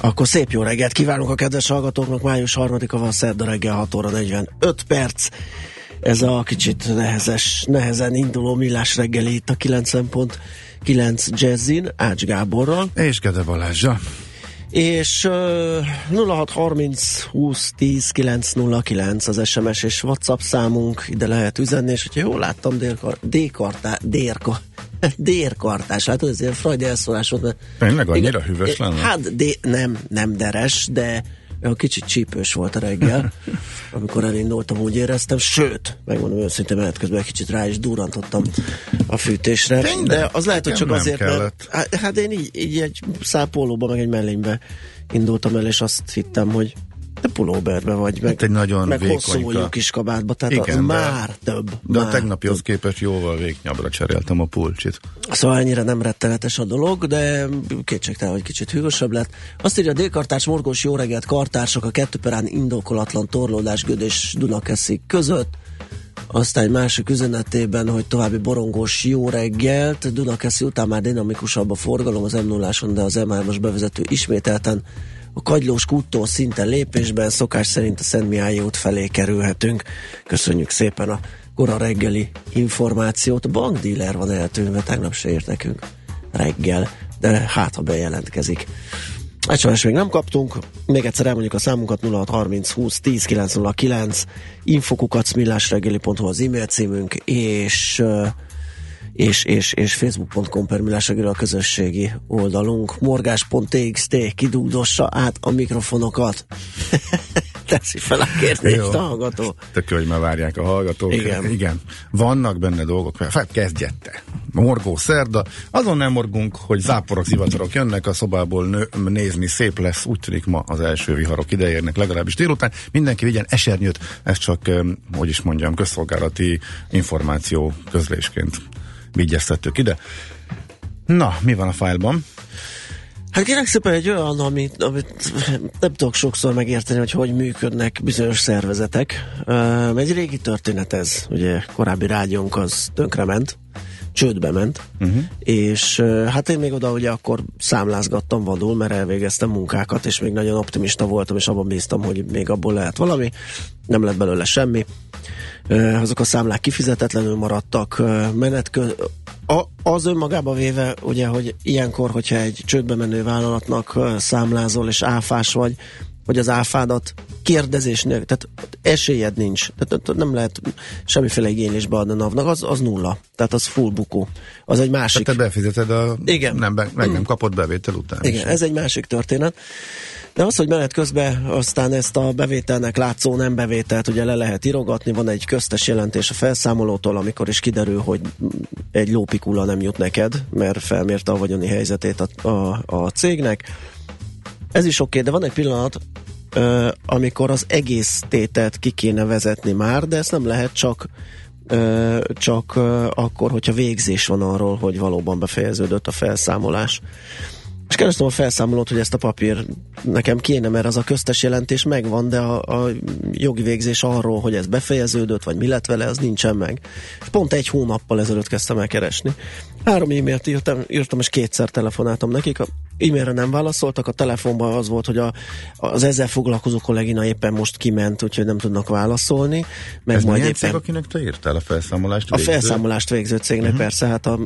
Akkor szép jó reggelt kívánunk a kedves hallgatóknak. Május 3-a van szerda reggel 6 óra 45 perc. Ez a kicsit nehezes, nehezen induló millás reggeli itt a 90.9 Jazzin, Ács Gáborral. És Gede Balázsa. És uh, 0630 20 10 909 az SMS és WhatsApp számunk, ide lehet üzenni, és hogyha jól láttam, délkartá, délka, dérkartás, hát ez ilyen frajdi elszólás volt. Mert Tényleg annyira hűvös lenne? Hát de, nem, nem deres, de kicsit csípős volt a reggel, amikor elindultam, úgy éreztem, sőt, megmondom őszintén, menet közben egy kicsit rá is durrantottam a fűtésre, Tényleg? de az lehet, hogy csak azért, kellett. mert hát, hát én így, így egy szápolóba, meg egy mellénybe indultam el, és azt hittem, hogy te pulóberbe vagy, meg, Hát egy nagyon meg hosszú kis kabátba, tehát Igen, az már több. De már a tegnapihoz képest jóval véknyabbra cseréltem a pulcsit. Szóval ennyire nem rettenetes a dolog, de kétségtelen, hogy kicsit hűvösebb lett. Azt írja a délkartárs morgós jó reggelt kartársak a kettőperán indokolatlan torlódás Gödös Dunakeszi között. Aztán egy másik üzenetében, hogy további borongós jó reggelt, Dunakeszi után már dinamikusabb a forgalom az m 0 de az M3-as bevezető ismételten a kagylós kúttól szinte lépésben szokás szerint a Szent Mihály út felé kerülhetünk. Köszönjük szépen a kora reggeli információt. A bankdíler van eltűnve, tegnap se írt nekünk reggel, de hát ha bejelentkezik. SMS még nem kaptunk, még egyszer elmondjuk a számunkat 0630 20 10 909 infokukacmillásreggeli.hu az e-mail címünk, és uh, és, és, és facebook.com per millásreggeli a közösségi oldalunk. Morgás.txt kidúdossa át a mikrofonokat. Teszi fel a kérdést Jó. a hallgató. Tök jó, hogy már várják a hallgatók. Igen. Igen. Vannak benne dolgok. Kezdjette. Morgó szerda. Azon nem morgunk, hogy záporok, zivatarok jönnek a szobából nő, nézni szép lesz. Úgy tűnik ma az első viharok ideérnek, legalábbis délután. Mindenki vigyen esernyőt. Ez csak, hogy is mondjam, közszolgálati információ közlésként vigyeztettük ide. Na, mi van a fájlban? Hát kérlek szépen egy olyan, amit, amit nem tudok sokszor megérteni, hogy hogy működnek bizonyos szervezetek. Egy régi történet ez, ugye korábbi rádiónk az tönkrement, csődbe ment, uh-huh. és hát én még oda ugye akkor számlázgattam vadul, mert elvégeztem munkákat, és még nagyon optimista voltam, és abban bíztam, hogy még abból lehet valami. Nem lett belőle semmi. Azok a számlák kifizetetlenül maradtak, menet kö- a, az önmagába véve, ugye, hogy ilyenkor, hogyha egy csődbe menő vállalatnak számlázol és áfás vagy, hogy az áfádat kérdezés nélkül, tehát esélyed nincs, tehát tehát nem lehet semmiféle igénylésbe adni a NAV-nak, az, az nulla, tehát az full bukó. Az egy másik, Hát te befizeted a Igen. Nem, meg nem kapott bevétel után. igen, ez egy másik történet. De az, hogy menet közben aztán ezt a bevételnek látszó nem bevételt ugye le lehet irogatni, van egy köztes jelentés a felszámolótól, amikor is kiderül, hogy egy lópikula nem jut neked, mert felmérte a vagyoni helyzetét a, a, a cégnek. Ez is oké, de van egy pillanat, ö, amikor az egész tételt ki kéne vezetni már, de ezt nem lehet csak ö, csak ö, akkor, hogyha végzés van arról, hogy valóban befejeződött a felszámolás. És kerestem a felszámolót, hogy ezt a papír nekem kéne, mert az a köztes jelentés megvan, de a, a jogi végzés arról, hogy ez befejeződött, vagy mi lett vele, az nincsen meg. És pont egy hónappal ezelőtt kezdtem el keresni. Három e-mailt írtam, írtam, és kétszer telefonáltam nekik. A e-mailre nem válaszoltak, a telefonban az volt, hogy a, az ezzel foglalkozó kollégina éppen most kiment, úgyhogy nem tudnak válaszolni. Meg Ez majd milyen éppen cég, akinek te írtál a felszámolást? a végző? felszámolást végző cégnek uh-huh. persze, hát a,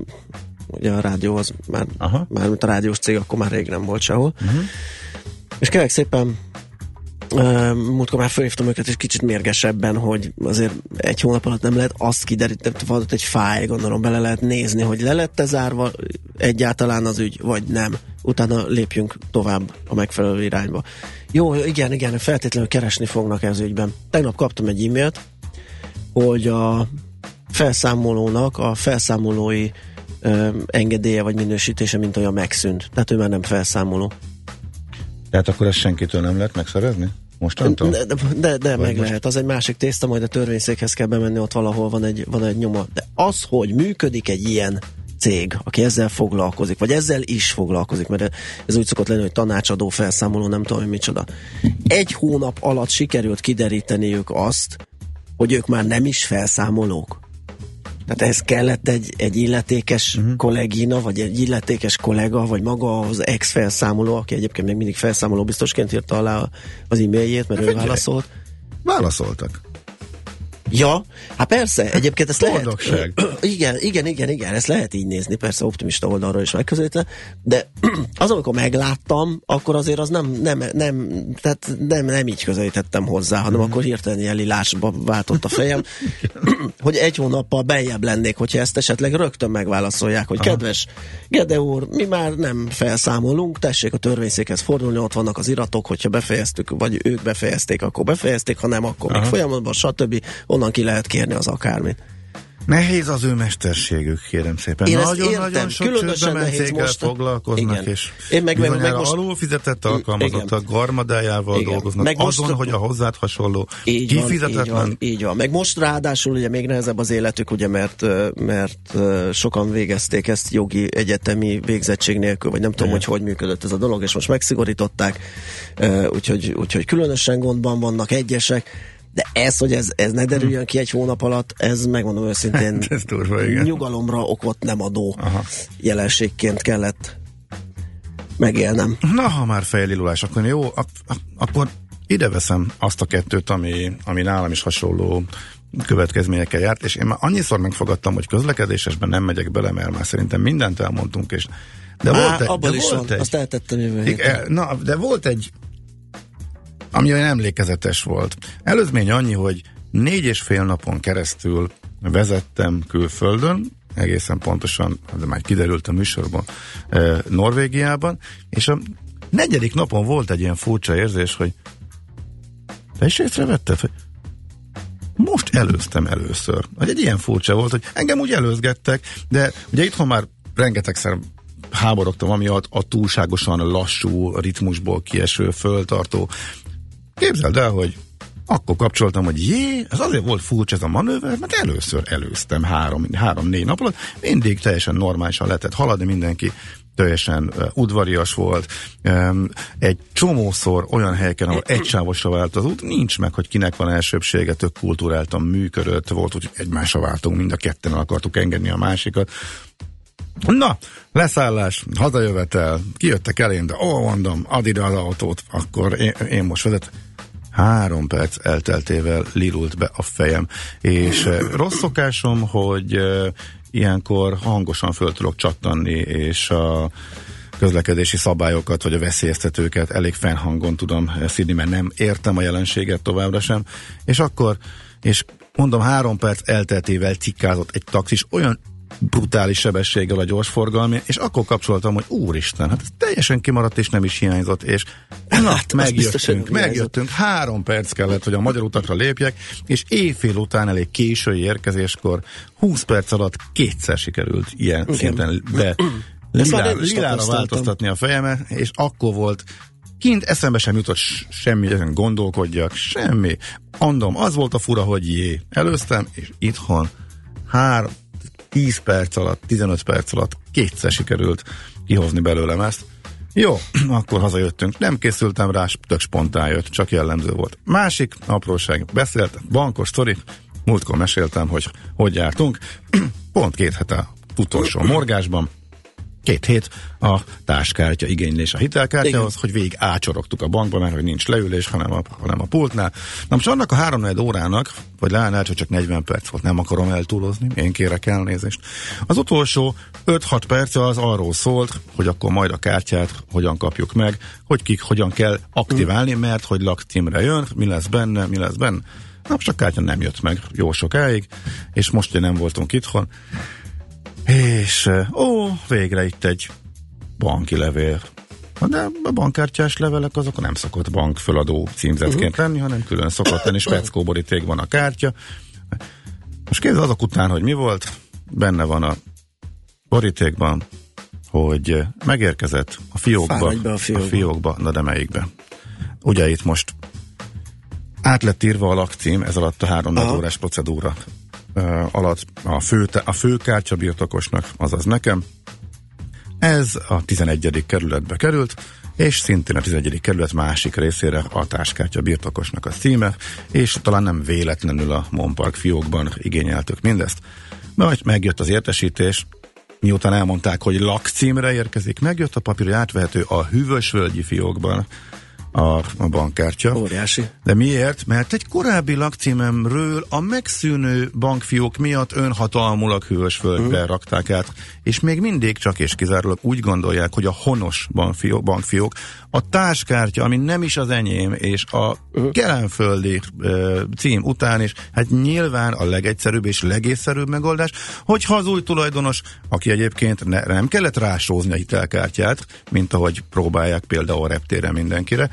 ugye a rádió az már, Aha. már mint a rádiós cég, akkor már rég nem volt sehol. Uh-huh. És kérlek szépen Uh, múltkor már felhívtam őket, és kicsit mérgesebben, hogy azért egy hónap alatt nem lehet azt kideríteni, ott egy fájl, gondolom bele lehet nézni, hogy le lett zárva egyáltalán az ügy, vagy nem. Utána lépjünk tovább a megfelelő irányba. Jó, igen, igen, feltétlenül keresni fognak ez ügyben. Tegnap kaptam egy e-mailt, hogy a felszámolónak a felszámolói ö, engedélye vagy minősítése, mint olyan megszűnt. Tehát ő már nem felszámoló. Tehát akkor ezt senkitől nem lehet megszerezni? Mostantól? De, de, de, de meg most- lehet, az egy másik tészta, majd a törvényszékhez kell bemenni, ott valahol van egy, van egy nyoma. De az, hogy működik egy ilyen cég, aki ezzel foglalkozik, vagy ezzel is foglalkozik, mert ez úgy szokott lenni, hogy tanácsadó, felszámoló, nem tudom, hogy micsoda. Egy hónap alatt sikerült kideríteniük azt, hogy ők már nem is felszámolók. Tehát ehhez kellett egy, egy illetékes uh-huh. kollégina, vagy egy illetékes kollega, vagy maga az ex-felszámoló, aki egyébként még mindig felszámoló biztosként írta alá az e-mailjét, mert ő figyelj. válaszolt. Válaszoltak. Ja, hát persze, egyébként ezt lehet... Boldogság. Igen, igen, igen, igen, ezt lehet így nézni, persze optimista oldalról is megközelítve, de az, amikor megláttam, akkor azért az nem, nem, nem, tehát nem, nem így közelítettem hozzá, hanem akkor hirtelen ilyen lilásba váltott a fejem, hogy egy hónappal beljebb lennék, hogyha ezt esetleg rögtön megválaszolják, hogy kedves Gede úr, mi már nem felszámolunk, tessék a törvényszékhez fordulni, ott vannak az iratok, hogyha befejeztük, vagy ők befejezték, akkor befejezték, ha nem, akkor még folyamatban, stb. Onnan ki lehet kérni az akármit. Nehéz az ő mesterségük, kérem szépen. Én Nagyon-nagyon értem, sok különösen nehéz most. foglalkoznak, Igen. és Én meg- meg- meg most- alul fizetett alkalmazottak garmadájával Igen. dolgoznak, Meg most- azon, hogy a hozzád hasonló Így van, így kifizetetlen van, így van. Meg most ráadásul ugye még nehezebb az életük, ugye, mert, mert sokan végezték ezt jogi egyetemi végzettség nélkül, vagy nem tudom, hogy hogy működött ez a dolog, és most megszigorították, úgyhogy, úgyhogy különösen gondban vannak egyesek, de ez, hogy ez, ez ne derüljön ki egy hónap alatt, ez megmondom őszintén Ez durva, igen. nyugalomra okot nem adó jelenségként kellett megélnem. Na, ha már fejlilulás, akkor jó, ak- ak- akkor ide veszem azt a kettőt, ami, ami nálam is hasonló következményekkel járt, és én már annyiszor megfogadtam, hogy közlekedésesben nem megyek bele, mert már szerintem mindent elmondtunk, és de Á, volt egy, abban de is volt van, egy, azt eltettem jövő héten. Na, de volt egy, ami olyan emlékezetes volt. Előzmény annyi, hogy négy és fél napon keresztül vezettem külföldön, egészen pontosan, de már kiderült a műsorban, eh, Norvégiában, és a negyedik napon volt egy ilyen furcsa érzés, hogy te is észrevetted, hogy most előztem először. Hogy egy ilyen furcsa volt, hogy engem úgy előzgettek, de ugye itthon már rengetegszer háborogtam, ami a, a túlságosan lassú, ritmusból kieső, föltartó. Képzeld el, hogy akkor kapcsoltam, hogy jé, ez azért volt furcsa ez a manőver, mert először előztem három, három-négy nap alatt, mindig teljesen normálisan lehetett haladni, mindenki teljesen uh, udvarias volt. Um, egy csomószor olyan helyeken, ahol egy sávosra vált az út, nincs meg, hogy kinek van elsőbsége, tök kultúráltan működött, volt, hogy egymásra váltunk, mind a ketten el akartuk engedni a másikat. Na, leszállás, hazajövetel, kijöttek elém, de ó, mondom, add ide az autót, akkor én, én most vezet. Három perc elteltével lilult be a fejem, és rossz szokásom, hogy ilyenkor hangosan föl tudok csattanni, és a közlekedési szabályokat, vagy a veszélyeztetőket elég fennhangon tudom szidni, mert nem értem a jelenséget továbbra sem, és akkor, és mondom, három perc elteltével cikkázott egy taxis olyan brutális sebességgel a gyorsforgalmi, és akkor kapcsoltam, hogy úristen, hát ez teljesen kimaradt, és nem is hiányzott, és na, Hát, biztos, hogy megjöttünk, megjöttünk, három perc kellett, hogy a magyar utakra lépjek, és éjfél után elég késői érkezéskor 20 perc alatt kétszer sikerült ilyen Igen. szinten be lilá, lilára változtatni a fejemet, és akkor volt Kint eszembe sem jutott semmi, ezen gondolkodjak, semmi. Mondom, az volt a fura, hogy jé, előztem, és itthon hár, 10 perc alatt, 15 perc alatt kétszer sikerült kihozni belőlem ezt. Jó, akkor hazajöttünk. Nem készültem rá, tök spontán jött, csak jellemző volt. Másik apróság, beszélt, bankos sztorik, múltkor meséltem, hogy hogy jártunk. Pont két hete utolsó morgásban, két hét a társkártya igénylés a hitelkártyához, hogy végig ácsorogtuk a bankba, mert hogy nincs leülés, hanem a, hanem a pultnál. Na most annak a három órának, vagy leállnál, hogy csak 40 perc volt, nem akarom eltúlozni, én kérek elnézést. Az utolsó 5-6 perc az arról szólt, hogy akkor majd a kártyát hogyan kapjuk meg, hogy kik hogyan kell aktiválni, mert hogy lakcímre jön, mi lesz benne, mi lesz benne. Na most a kártya nem jött meg jó sokáig, és most ugye nem voltunk itthon, és ó, végre itt egy banki levél. De a bankkártyás levelek azok nem szokott bank föladó címzetként lenni, hanem külön szokott lenni, speckó borítékban a kártya. Most képzeld azok után, hogy mi volt, benne van a borítékban, hogy megérkezett a fiókba, Fáradj a a fiókba. fiókba, na de melyikbe. Ugye itt most át lett írva a lakcím, ez alatt a három órás procedúra alatt a fő, a fő kártya birtokosnak, azaz nekem. Ez a 11. kerületbe került, és szintén a 11. kerület másik részére a táskártya birtokosnak a címe, és talán nem véletlenül a Monpark fiókban igényeltük mindezt. Majd megjött az értesítés, miután elmondták, hogy lakcímre érkezik, megjött a papír, hogy átvehető a hűvösvölgyi fiókban a, a bankkártya. Óriási. De miért? Mert egy korábbi lakcímemről a megszűnő bankfiók miatt önhatalmulag hűvösvölgybe uh. rakták át, és még mindig csak és kizárólag úgy gondolják, hogy a honos bankfiók, bankfiók a társkártya, ami nem is az enyém, és a kelenföldi uh, cím után is, hát nyilván a legegyszerűbb és legészszerűbb megoldás, hogyha az új tulajdonos, aki egyébként ne, nem kellett rásózni a hitelkártyát, mint ahogy próbálják például a reptéren mindenkire,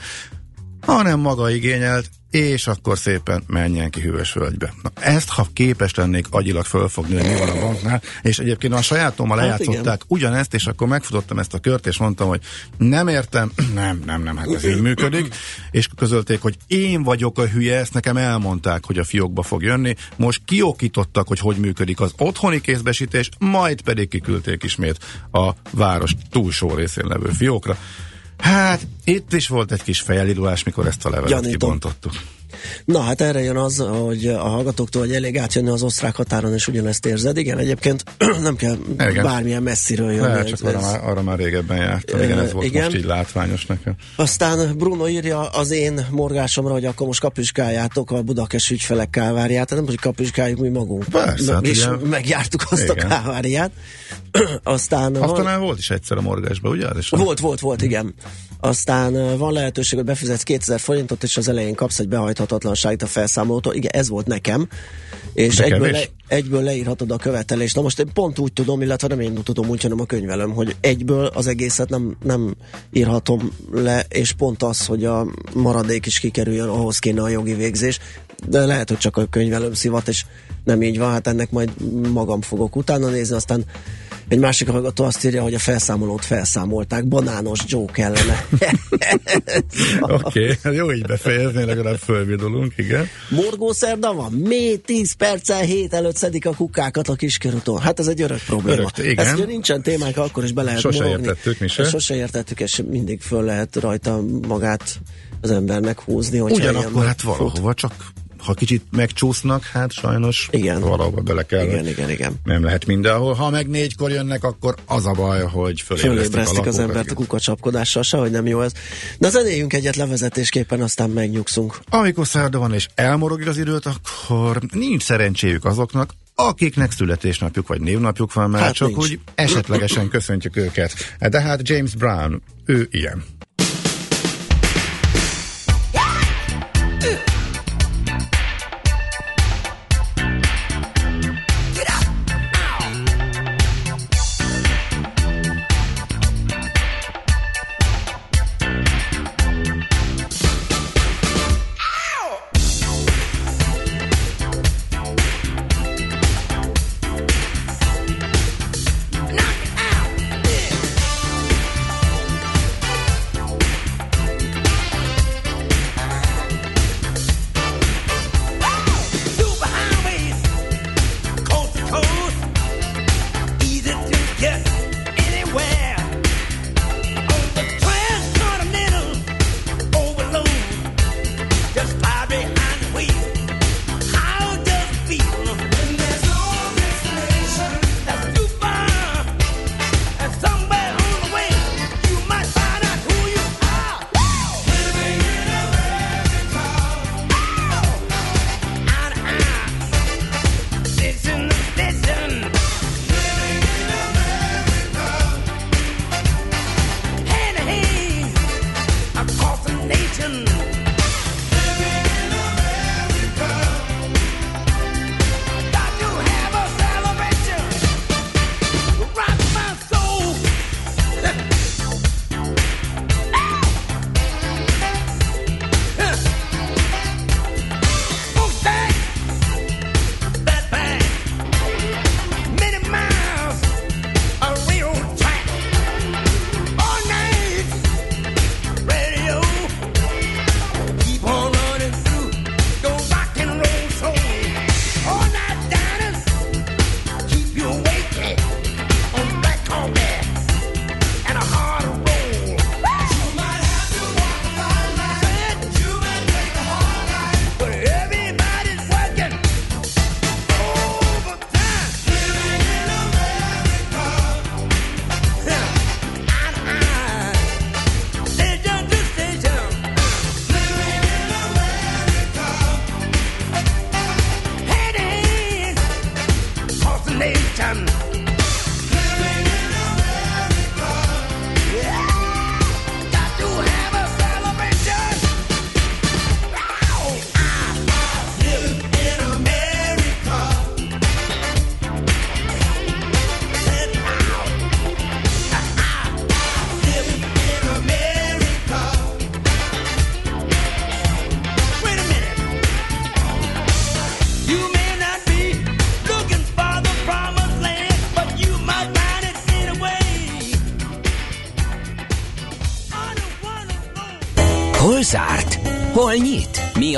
hanem maga igényelt, és akkor szépen menjen ki hűvös völgybe. Na, ezt, ha képes lennék agyilag fölfogni, hogy mi van a banknál, és egyébként a sajátommal Hát lejátszották igen. ugyanezt, és akkor megfutottam ezt a kört, és mondtam, hogy nem értem, nem, nem, nem, hát ez így működik, és közölték, hogy én vagyok a hülye, ezt nekem elmondták, hogy a fiókba fog jönni, most kiokítottak, hogy hogy működik az otthoni kézbesítés, majd pedig kiküldték ismét a város túlsó részén levő fiókra. Hát, itt is volt egy kis fejelidulás, mikor ezt a levelet Gyanítom. kibontottuk. Na hát erre jön az, hogy a hallgatóktól, hogy elég átjönni az osztrák határon, és ugyanezt érzed. Igen, egyébként nem kell Igen. bármilyen messziről jönni. Lehet, csak Ez- arra már, arra már régebben jártam. Igen, ez volt Igen. most így látványos nekem. Aztán Bruno írja az én morgásomra, hogy akkor most kapüskájátok a Budakes ügyfelek káváriát. Nem, hogy kapüskáljuk mi magunk. Persze, hát és ugye- megjártuk azt a Igen. káváriát. Aztán van- Aztán volt is egyszer a morgásban, ugye? Volt, volt, volt, igen. Aztán van lehetőség, hogy befizetsz 2000 forintot, és az elején kapsz egy behajthatatlanságot a felszámolótól. Igen, ez volt nekem. És De egyből, kevés? le, egyből leírhatod a követelést. Na most én pont úgy tudom, illetve nem én tudom úgy, hanem a könyvelem, hogy egyből az egészet nem, nem írhatom le, és pont az, hogy a maradék is kikerüljön, ahhoz kéne a jogi végzés. De lehet, hogy csak a könyvelőm szivat, és nem így van, hát ennek majd magam fogok utána nézni, aztán egy másik hallgató azt írja, hogy a felszámolót felszámolták, banános joke kellene. Oké, okay. jó így befejezni, legalább fölvidulunk, igen. Morgószerda van? Mi 10 perccel hét előtt szedik a kukákat a kiskörúton? Hát ez egy örök probléma. Örök, igen. Ez ugye nincsen témánk, akkor is be lehet Sose morogni. értettük mi se. Sose értettük, és mindig föl lehet rajta magát az embernek húzni. hogyha Ugyanakkor hát fut. valahova csak ha kicsit megcsúsznak, hát sajnos Igen. valahova bele kell. Igen, igen, igen. Nem lehet mindenhol. Ha meg négykor jönnek, akkor az a baj, hogy fölébresztik, az embert a kukacsapkodással, sehogy nem jó ez. De zenéljünk egyet levezetésképpen, aztán megnyugszunk. Amikor szerda van és elmorog az időt, akkor nincs szerencséjük azoknak, akiknek születésnapjuk vagy névnapjuk van, már Hát csak nincs. úgy esetlegesen köszöntjük őket. De hát James Brown, ő ilyen.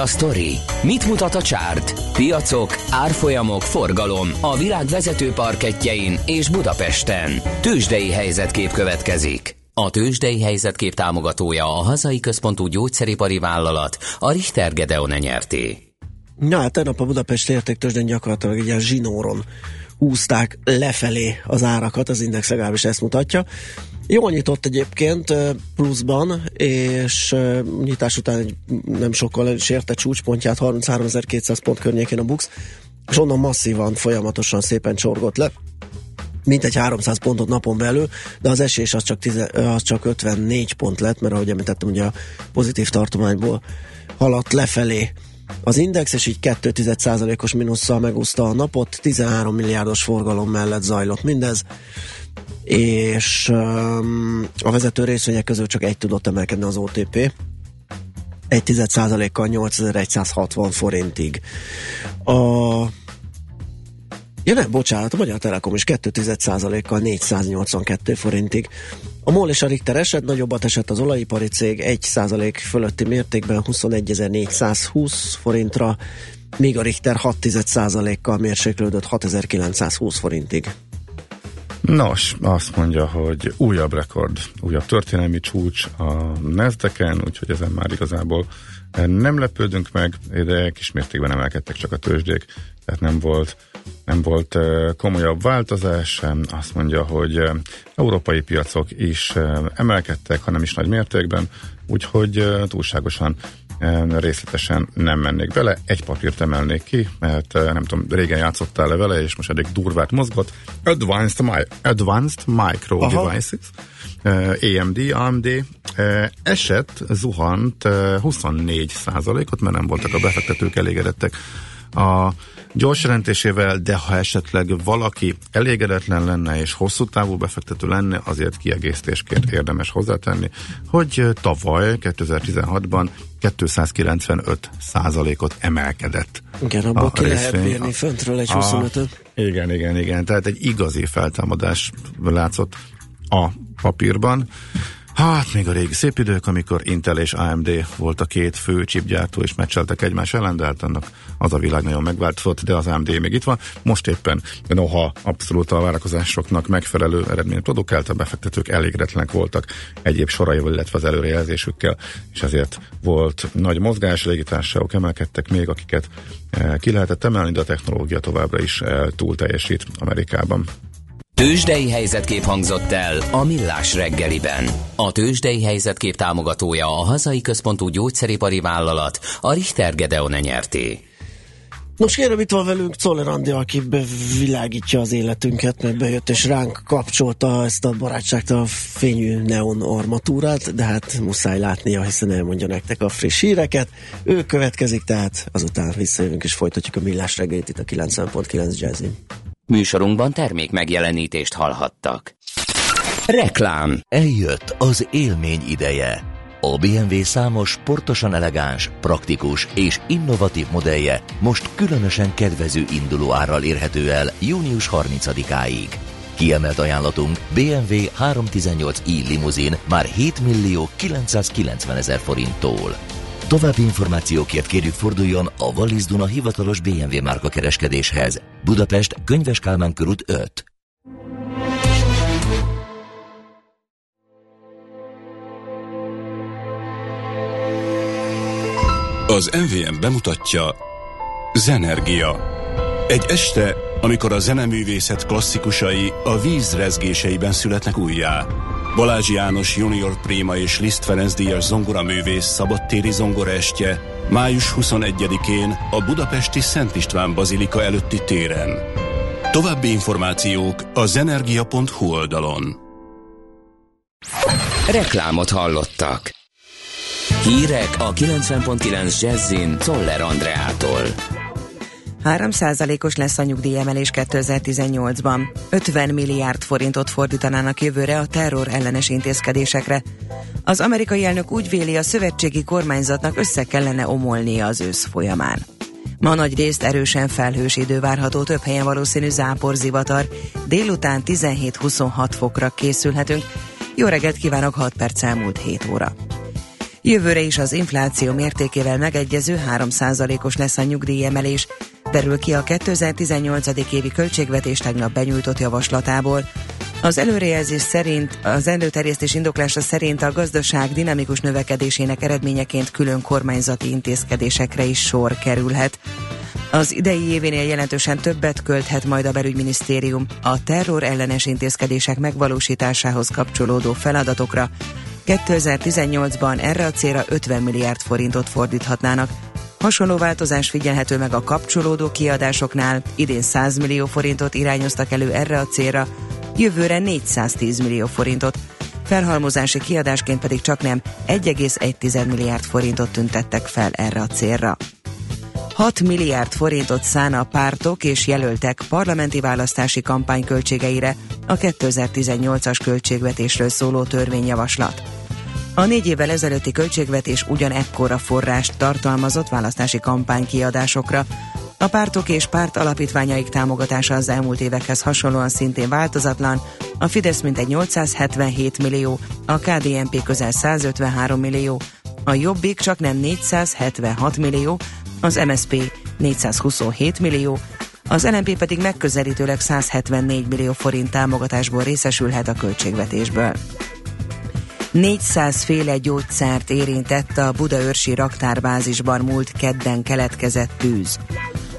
A sztori? Mit mutat a csárt? Piacok, árfolyamok, forgalom a világ vezető parketjein és Budapesten. Tősdei helyzetkép következik. A tőzsdei helyzetkép támogatója a hazai központú gyógyszeripari vállalat, a Richter Gedeon nyerté. Na hát tegnap a Budapest értéktősdén gyakorlatilag egy ilyen zsinóron húzták lefelé az árakat, az index legalábbis ezt mutatja. Jól nyitott egyébként pluszban, és nyitás után nem sokkal sérte csúcspontját, 33.200 pont környékén a BUX, és onnan masszívan, folyamatosan szépen csorgott le mintegy 300 pontot napon belül, de az esés az csak, tize, az csak 54 pont lett, mert ahogy említettem, ugye a pozitív tartományból haladt lefelé az index, és így 2,1%-os mínusszal megúszta a napot, 13 milliárdos forgalom mellett zajlott mindez, és um, a vezető részvények közül csak egy tudott emelkedni az OTP, egy kal 8160 forintig. A Ja nem, bocsánat, a Magyar Telekom is 2,1%-kal 482 forintig. A MOL és a Richter eset, nagyobbat esett az olajipari cég 1% fölötti mértékben 21.420 forintra, míg a Richter 6,1%-kal mérséklődött 6920 forintig. Nos, azt mondja, hogy újabb rekord, újabb történelmi csúcs a nasdaq úgyhogy ezen már igazából nem lepődünk meg, de kis mértékben emelkedtek csak a tőzsdék, tehát nem volt nem volt komolyabb változás. Azt mondja, hogy európai piacok is emelkedtek, hanem is nagy mértékben, úgyhogy túlságosan részletesen nem mennék bele. Egy papírt emelnék ki, mert nem tudom, régen játszottál le vele, és most eddig durvát mozgott. Advanced, mi- Advanced Micro Aha. Devices, AMD, AMD eset zuhant 24 ot mert nem voltak a befektetők elégedettek a gyors jelentésével, de ha esetleg valaki elégedetlen lenne és hosszú távú befektető lenne, azért kiegészítésként érdemes hozzátenni, hogy tavaly 2016-ban 295 százalékot emelkedett. Igen, abból ki lehet bírni föntről egy 25 Igen, igen, igen. Tehát egy igazi feltámadás látszott a papírban. Hát még a régi szép idők, amikor Intel és AMD volt a két fő chipgyártó, és meccseltek egymás ellen, de hát annak az a világ nagyon megváltozott, de az AMD még itt van. Most éppen, noha abszolút a várakozásoknak megfelelő eredményt produkált, a befektetők elégedetlenek voltak egyéb soraival, illetve az előrejelzésükkel, és ezért volt nagy mozgás, légitársaságok emelkedtek még, akiket eh, ki lehetett emelni, de a technológia továbbra is eh, túl teljesít Amerikában. Tőzsdei helyzetkép hangzott el a Millás reggeliben. A Tőzsdei helyzetkép támogatója a hazai központú gyógyszeripari vállalat, a Richter Gedeon nyerté. Most kérem, itt van velünk Czoller Andi, aki bevilágítja az életünket, mert bejött és ránk kapcsolta ezt a barátságtalan fényű neon armatúrát, de hát muszáj látnia, hiszen elmondja nektek a friss híreket. Ő következik, tehát azután visszajövünk és folytatjuk a millás reggelit itt a 90.9 Jazzin. Műsorunkban termék megjelenítést hallhattak. Reklám Eljött az élmény ideje. A BMW számos sportosan elegáns, praktikus és innovatív modellje most különösen kedvező induló árral érhető el június 30-áig. Kiemelt ajánlatunk BMW 318i limuzin már 7 millió 990 ezer forinttól. További információkért kérjük forduljon a Wallis Duna hivatalos BMW márka kereskedéshez. Budapest, Könyves Kálmán körút 5. Az MVM bemutatja Zenergia. Egy este, amikor a zeneművészet klasszikusai a víz rezgéseiben születnek újjá. Balázs János junior préma és Liszt Ferenc díjas zongoraművész szabadtéri zongoraestje május 21-én a budapesti Szent István Bazilika előtti téren. További információk a zenergia.hu oldalon. Reklámot hallottak. Hírek a 90.9 Jazzin Toller Andreától. 3%-os lesz a nyugdíjemelés 2018-ban. 50 milliárd forintot fordítanának jövőre a terror ellenes intézkedésekre. Az amerikai elnök úgy véli, a szövetségi kormányzatnak össze kellene omolnia az ősz folyamán. Ma nagy részt erősen felhős idő várható, több helyen valószínű záporzivatar. Délután 17-26 fokra készülhetünk. Jó reggelt kívánok, 6 perc elmúlt 7 óra. Jövőre is az infláció mértékével megegyező 3%-os lesz a nyugdíjemelés, derül ki a 2018. évi költségvetés tegnap benyújtott javaslatából. Az előrejelzés szerint, az előterjesztés indoklása szerint a gazdaság dinamikus növekedésének eredményeként külön kormányzati intézkedésekre is sor kerülhet. Az idei événél jelentősen többet költhet majd a belügyminisztérium a terror ellenes intézkedések megvalósításához kapcsolódó feladatokra. 2018-ban erre a célra 50 milliárd forintot fordíthatnának, Hasonló változás figyelhető meg a kapcsolódó kiadásoknál, idén 100 millió forintot irányoztak elő erre a célra, jövőre 410 millió forintot, felhalmozási kiadásként pedig csak nem 1,1 milliárd forintot tüntettek fel erre a célra. 6 milliárd forintot szán a pártok és jelöltek parlamenti választási kampány költségeire a 2018-as költségvetésről szóló törvényjavaslat. A négy évvel ezelőtti költségvetés ugyanekkora forrást tartalmazott választási kampánykiadásokra. A pártok és párt alapítványaik támogatása az elmúlt évekhez hasonlóan szintén változatlan, a Fidesz mintegy 877 millió, a KDNP közel 153 millió, a Jobbik csak nem 476 millió, az MSP 427 millió, az LNP pedig megközelítőleg 174 millió forint támogatásból részesülhet a költségvetésből. 400 féle gyógyszert érintett a Budaörsi raktárbázisban múlt kedden keletkezett tűz.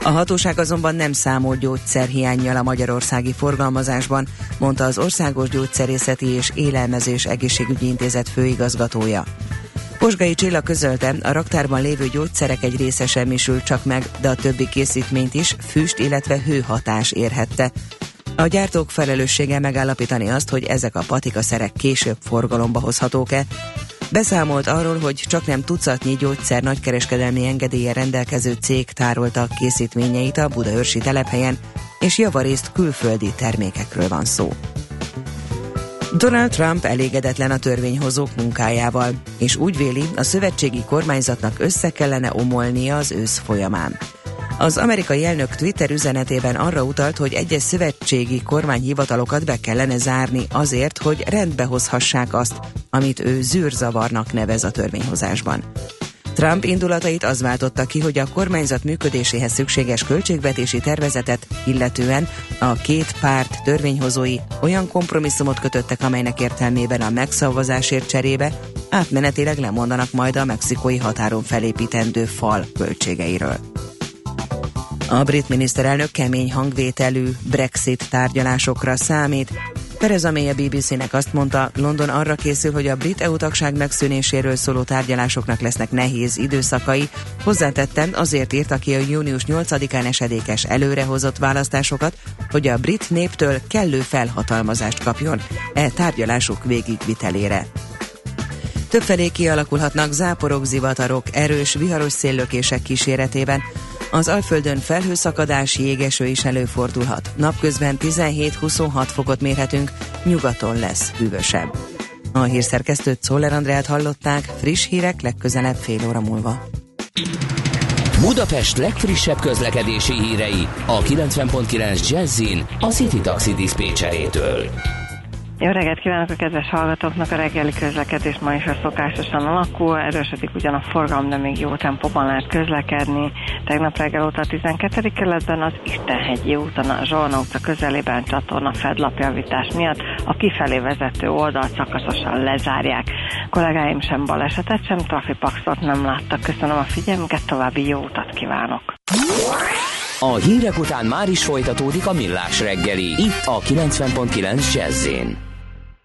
A hatóság azonban nem számolt gyógyszerhiányjal a magyarországi forgalmazásban, mondta az Országos Gyógyszerészeti és Élelmezés Egészségügyi Intézet főigazgatója. Posgai Csilla közölte, a raktárban lévő gyógyszerek egy része semmisült csak meg, de a többi készítményt is füst, illetve hőhatás érhette. A gyártók felelőssége megállapítani azt, hogy ezek a patikaszerek később forgalomba hozhatók-e. Beszámolt arról, hogy csak nem tucatnyi gyógyszer nagykereskedelmi engedélye rendelkező cég tárolta a készítményeit a budaörsi telephelyen, és javarészt külföldi termékekről van szó. Donald Trump elégedetlen a törvényhozók munkájával, és úgy véli, a szövetségi kormányzatnak össze kellene omolnia az ősz folyamán. Az amerikai elnök Twitter üzenetében arra utalt, hogy egyes szövetségi kormányhivatalokat be kellene zárni azért, hogy rendbe hozhassák azt, amit ő zűrzavarnak nevez a törvényhozásban. Trump indulatait az váltotta ki, hogy a kormányzat működéséhez szükséges költségvetési tervezetet, illetően a két párt törvényhozói olyan kompromisszumot kötöttek, amelynek értelmében a megszavazásért cserébe átmenetileg lemondanak majd a mexikói határon felépítendő fal költségeiről. A brit miniszterelnök kemény hangvételű Brexit tárgyalásokra számít. Tereza May a BBC-nek azt mondta, London arra készül, hogy a brit EU tagság megszűnéséről szóló tárgyalásoknak lesznek nehéz időszakai. Hozzátettem, azért írta ki a június 8-án esedékes előrehozott választásokat, hogy a brit néptől kellő felhatalmazást kapjon e tárgyalások végigvitelére. Többfelé kialakulhatnak záporok, zivatarok, erős, viharos széllökések kíséretében. Az Alföldön felhőszakadás, jégeső is előfordulhat. Napközben 17-26 fokot mérhetünk, nyugaton lesz hűvösebb. A hírszerkesztőt Szoller Andrát hallották, friss hírek legközelebb fél óra múlva. Budapest legfrissebb közlekedési hírei a 90.9 Jazzin a City Taxi Dispécsejétől. Jó reggelt kívánok a kedves hallgatóknak! A reggeli közlekedés ma is a szokásosan alakul, erősödik ugyan a forgalom, de még jó tempóban lehet közlekedni. Tegnap reggel óta a 12. kerületben az Istenhegyi úton, a Zsolna utca közelében csatorna fedlapjavítás miatt a kifelé vezető oldalt szakaszosan lezárják. Kollégáim sem balesetet, sem trafipaxot nem láttak. Köszönöm a figyelmüket, további jó utat kívánok! A hírek után már is folytatódik a millás reggeli, itt a 90.9 jazz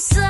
so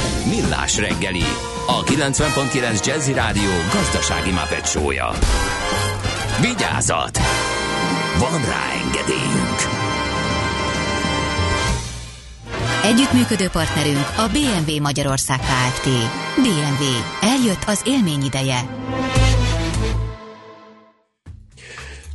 Millás reggeli, a 90.9 Jazzy Rádió gazdasági mapetsója. Vigyázat! Van rá engedélyünk! Együttműködő partnerünk a BMW Magyarország Kft. BMW. Eljött az élmény ideje.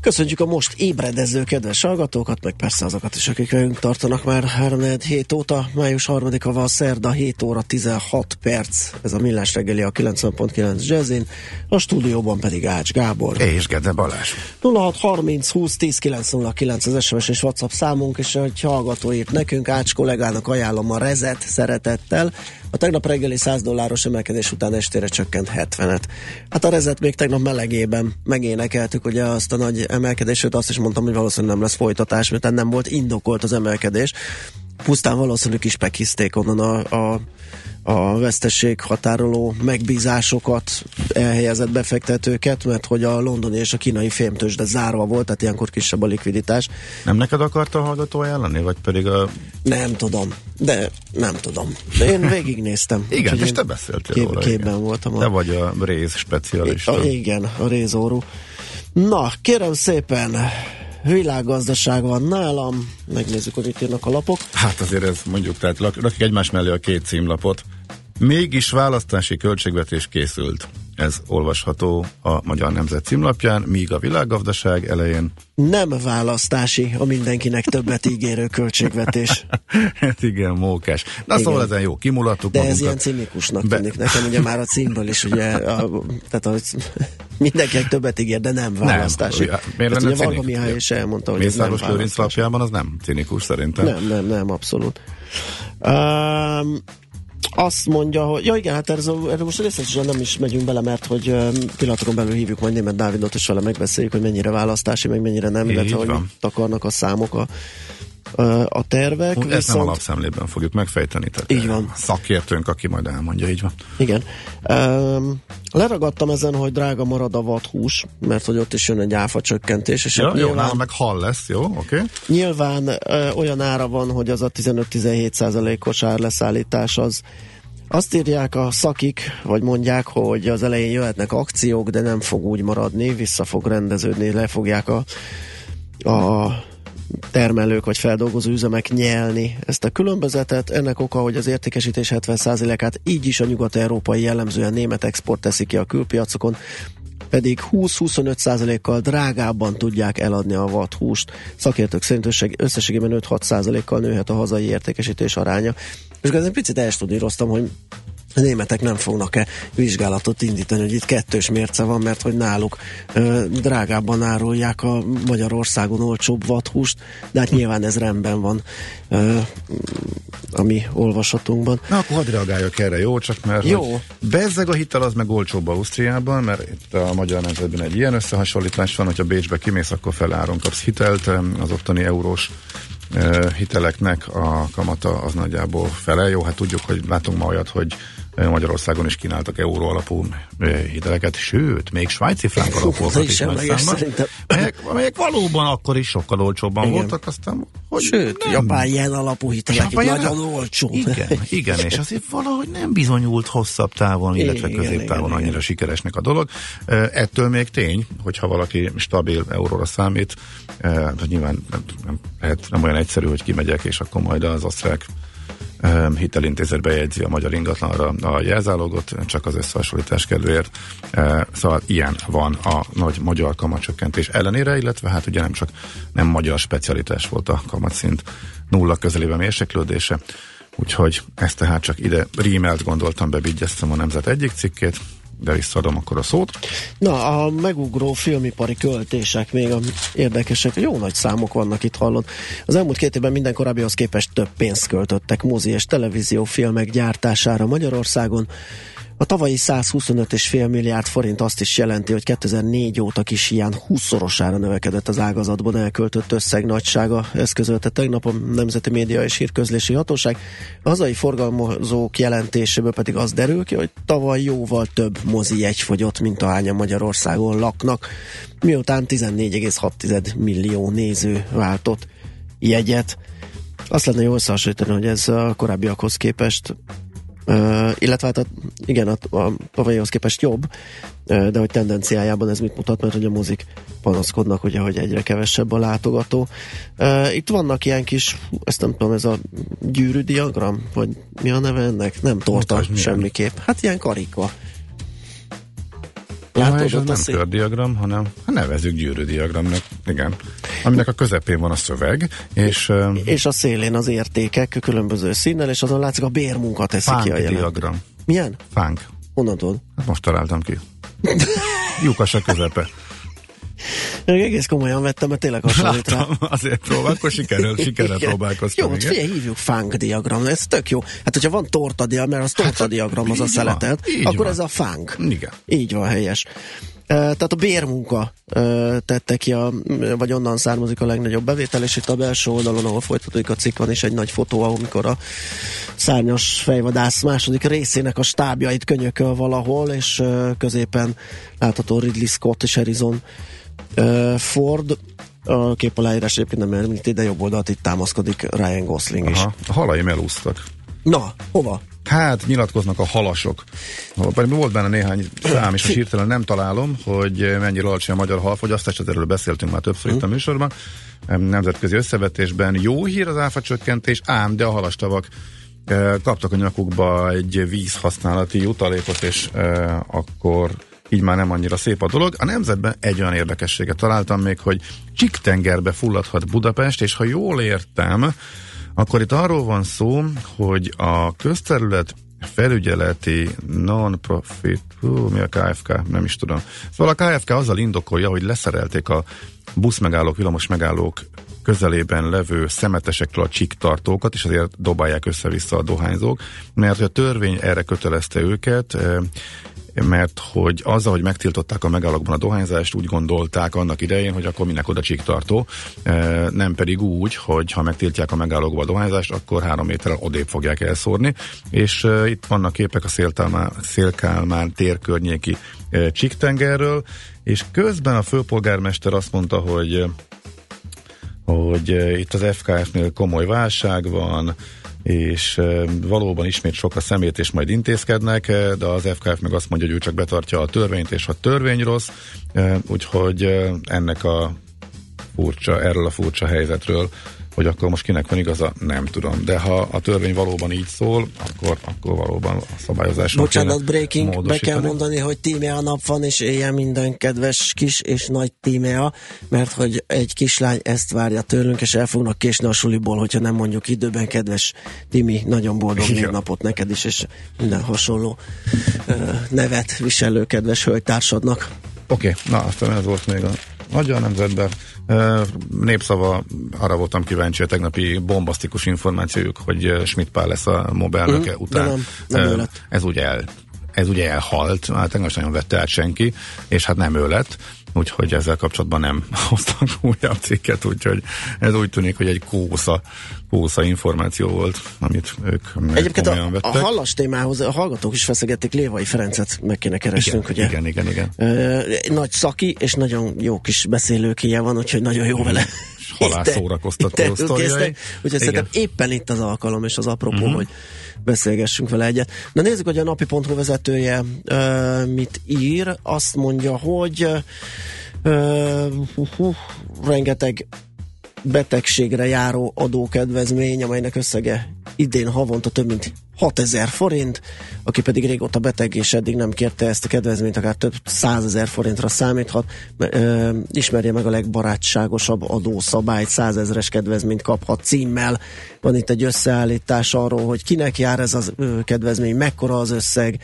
Köszönjük a most ébredező kedves hallgatókat, meg persze azokat is, akik velünk tartanak már 3 hét óta. Május 3-a van szerda, 7 óra 16 perc. Ez a millás reggeli a 90.9 Jazzin, a stúdióban pedig Ács Gábor. És Gede Balázs. 0630 20 10 909 az SMS és WhatsApp számunk, és egy hallgató írt nekünk, Ács kollégának ajánlom a rezet szeretettel. A tegnap reggeli 100 dolláros emelkedés után estére csökkent 70-et. Hát a rezet még tegnap melegében megénekeltük ugye azt a nagy emelkedést, azt is mondtam, hogy valószínűleg nem lesz folytatás, mert nem volt indokolt az emelkedés. Pusztán valószínűleg is pekizték onnan a, a a vesztesség határoló megbízásokat elhelyezett befektetőket, mert hogy a londoni és a kínai fémtős, de zárva volt, tehát ilyenkor kisebb a likviditás. Nem neked akarta a hallgató ajánlani, vagy pedig a... Nem tudom, de nem tudom. Én végignéztem. igen, és te beszéltél kép, róla. Képben igen. voltam. A... Te vagy a rész specialista. A, igen, a rézórú. Na, kérem szépen, világgazdaság van nálam, megnézzük, hogy itt írnak a lapok. Hát azért ez mondjuk, tehát rakjuk egymás mellé a két címlapot. Mégis választási költségvetés készült. Ez olvasható a Magyar Nemzet címlapján, míg a világgazdaság elején. Nem választási, a mindenkinek többet ígérő költségvetés. hát igen, mókás. Na igen. szóval ezen jó, kimulattuk De magunkat. ez ilyen cinikusnak Be... tűnik nekem, ugye már a címből is, ugye, a, tehát a, mindenkinek többet ígér, de nem választási. Nem, miért hát lenne ugye Mihály is elmondta, hogy Mészáros ez nem Lőrinc lapjában az nem cinikus szerintem. Nem, nem, nem, abszolút. Um, azt mondja, hogy ja igen, hát erre, erre most részletesen nem is megyünk bele, mert hogy pillanatokon belül hívjuk majd német Dávidot, és vele megbeszéljük, hogy mennyire választási, meg mennyire nem, illetve hogy mit akarnak a számok a, a tervek. Ezt viszont... nem alapszemlében fogjuk megfejteni. Tehát így van. Szakértőnk, aki majd elmondja, így van. Igen. Um, leragadtam ezen, hogy drága marad a vadhús, mert hogy ott is jön egy áfa csökkentés. És ja, hát jó, nyilván, meg hal lesz, jó, oké. Okay. Nyilván uh, olyan ára van, hogy az a 15-17 százalékos árleszállítás az azt írják a szakik, vagy mondják, hogy az elején jöhetnek akciók, de nem fog úgy maradni, vissza fog rendeződni, le fogják a, a termelők vagy feldolgozó üzemek nyelni ezt a különbözetet. Ennek oka, hogy az értékesítés 70%-át így is a nyugat-európai jellemzően német export teszi ki a külpiacokon, pedig 20-25%-kal drágábban tudják eladni a vadhúst. Szakértők szerint összességében 5-6%-kal nőhet a hazai értékesítés aránya. És ezen picit elstudíroztam, hogy a németek nem fognak-e vizsgálatot indítani, hogy itt kettős mérce van, mert hogy náluk ö, drágábban árulják a Magyarországon olcsóbb vadhúst, de hát nyilván ez rendben van ö, a mi olvasatunkban. Na akkor hadd reagáljak erre, jó? Csak mert jó. bezzeg a hitel az meg olcsóbb Ausztriában, mert itt a magyar nemzetben egy ilyen összehasonlítás van, hogyha Bécsbe kimész, akkor feláron kapsz hitelt, az ottani eurós hiteleknek a kamata az nagyjából fele. Jó, hát tudjuk, hogy látunk ma olyat, hogy Magyarországon is kínáltak euró alapú hiteleket, sőt, még svájci frank alapúakat is nagy számban, melyek, melyek valóban akkor is sokkal olcsóbban igen. voltak, aztán hogy Sőt, nem. japán jen alapú hitelek nagyon olcsó. Igen, igen, és azért valahogy nem bizonyult hosszabb távon, illetve középtávon annyira igen. sikeresnek a dolog. Ettől még tény, hogyha valaki stabil euróra számít, hogy nyilván nem, nem, nem olyan egyszerű, hogy kimegyek, és akkor majd az osztrák hitelintézet bejegyzi a magyar ingatlanra a jelzálogot, csak az összehasonlítás kedvéért. Szóval ilyen van a nagy magyar kamatcsökkentés ellenére, illetve hát ugye nem csak nem magyar specialitás volt a kamatszint nulla közelében mérséklődése, úgyhogy ezt tehát csak ide rímelt gondoltam, bebigyeztem a Nemzet egyik cikkét, de visszaadom akkor a szót. Na, a megugró filmipari költések még a érdekesek. Jó nagy számok vannak itt hallod. Az elmúlt két évben minden korábbihoz képest több pénzt költöttek mozi és televízió filmek gyártására Magyarországon. A tavalyi 125,5 milliárd forint azt is jelenti, hogy 2004 óta kis ilyen 20-szorosára növekedett az ágazatban elköltött összeg nagysága. Ez közölte tegnap a Nemzeti Média és Hírközlési Hatóság. A hazai forgalmazók jelentéséből pedig az derül ki, hogy tavaly jóval több mozi jegy fogyott, mint ahányan Magyarországon laknak, miután 14,6 millió néző váltott jegyet. Azt lenne jó összehasonlítani, hogy ez a korábbiakhoz képest Uh, illetve hát a, igen, a, a tavalyihoz képest jobb, uh, de hogy tendenciájában ez mit mutat, mert hogy a mozik panaszkodnak, ugye, hogy egyre kevesebb a látogató. Uh, itt vannak ilyen kis, ezt nem tudom, ez a gyűrűdiagram, vagy mi a neve ennek? Nem torta semmiképp. Hát ilyen karika. Látod, és nem szép... kördiagram, hanem ha nevezük gyűrűdiagramnak, igen. Aminek a közepén van a szöveg, és... És a szélén az értékek különböző színnel, és azon látszik a bérmunka teszi ki a diagram. Milyen? Fánk. Honnan tudod? Hát most találtam ki. Lyukas a közepe. Én egész komolyan vettem, mert tényleg hasonlít rá. azért próbál, akkor sikerül, sikerül próbálkoztam. Jó, hát figyelj, hívjuk funk diagram, ez tök jó. Hát, hogyha van torta diagram, mert az torta hát, diagram az a szeletet, akkor van. ez a funk. Igen. Így van, helyes. Tehát a bérmunka tette ki, a, vagy onnan származik a legnagyobb bevétel, és itt a belső oldalon, ahol folytatódik a cikk, van is egy nagy fotó, amikor a szárnyas fejvadász második részének a stábjait könyököl valahol, és középen látható Ridley Scott és Harrison Ford, a kép aláírás egyébként nem említi, de jobb oldalt itt támaszkodik Ryan Gosling is. Aha, a halaim elúsztak. Na, hova? Hát nyilatkoznak a halasok. Volt benne néhány szám, és a hirtelen nem találom, hogy mennyire alacsony a magyar halfogyasztás, erről beszéltünk már többször itt a műsorban. Nemzetközi összevetésben jó hír az áfa csökkentés, ám, de a halastavak kaptak a nyakukba egy vízhasználati jutalékot, és akkor így már nem annyira szép a dolog. A nemzetben egy olyan érdekességet találtam még, hogy Csiktengerbe fulladhat Budapest, és ha jól értem, akkor itt arról van szó, hogy a közterület felügyeleti non-profit, hú, mi a KFK, nem is tudom. Szóval a KFK azzal indokolja, hogy leszerelték a buszmegállók, villamos megállók közelében levő szemetesekről a csiktartókat, és azért dobálják össze-vissza a dohányzók, mert a törvény erre kötelezte őket, mert hogy azzal, hogy megtiltották a megállókban a dohányzást, úgy gondolták annak idején, hogy akkor minek oda csíktartó, nem pedig úgy, hogy ha megtiltják a megállókban a dohányzást, akkor három méterrel odébb fogják elszórni, és itt vannak képek a Szélkálmán, Szélkálmán tér környéki Csíktengerről, és közben a főpolgármester azt mondta, hogy hogy itt az FKF-nél komoly válság van, és valóban ismét sok a szemét, és majd intézkednek, de az FKF meg azt mondja, hogy ő csak betartja a törvényt, és ha törvény rossz, úgyhogy ennek a furcsa, erről a furcsa helyzetről hogy akkor most kinek van igaza, nem tudom. De ha a törvény valóban így szól, akkor, akkor valóban a szabályozás. Bocsánat, breaking, be kell mondani, hogy tímea nap van, és éljen minden kedves kis és nagy tímea, mert hogy egy kislány ezt várja tőlünk, és el fognak késni a suliból, hogyha nem mondjuk időben, kedves Timi, nagyon boldog napot neked is, és minden hasonló nevet viselő kedves hölgytársadnak. Oké, okay, na aztán ez volt még a magyar nemzetben. Népszava, arra voltam kíváncsi a tegnapi bombasztikus információjuk, hogy Schmidt Pál lesz a mobilnöke mm, után. Nem, nem ez ugye el, ez ugye elhalt, hát tegnap nagyon vette át senki, és hát nem ő lett úgyhogy ezzel kapcsolatban nem hoztak újabb cikket, úgyhogy ez úgy tűnik, hogy egy kósza, kósza információ volt, amit ők Egyébként a, vettek. a hallas témához a hallgatók is feszegették, Lévai Ferencet meg kéne keresnünk, igen, ugye? Igen, igen, igen. Ö, nagy szaki, és nagyon jó kis beszélőkéje van, úgyhogy nagyon jó vele. Halász szórakoztató sztoriai. Úgyhogy szerintem éppen itt az alkalom és az apropó, uh-huh. hogy beszélgessünk vele egyet. Na nézzük, hogy a napi.hu vezetője uh, mit ír. Azt mondja, hogy uh, uh, uh, rengeteg betegségre járó adókedvezmény, amelynek összege idén havonta több mint 6000 forint, aki pedig régóta beteg és eddig nem kérte ezt a kedvezményt, akár több százezer forintra számíthat, ö, ismerje meg a legbarátságosabb adószabályt, százezeres kedvezményt kaphat címmel. Van itt egy összeállítás arról, hogy kinek jár ez a kedvezmény, mekkora az összeg,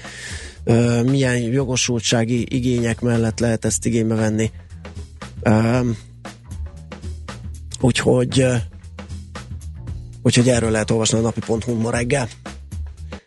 ö, milyen jogosultsági igények mellett lehet ezt igénybe venni. Ö, úgyhogy úgyhogy erről lehet olvasni a napi.hu ma reggel.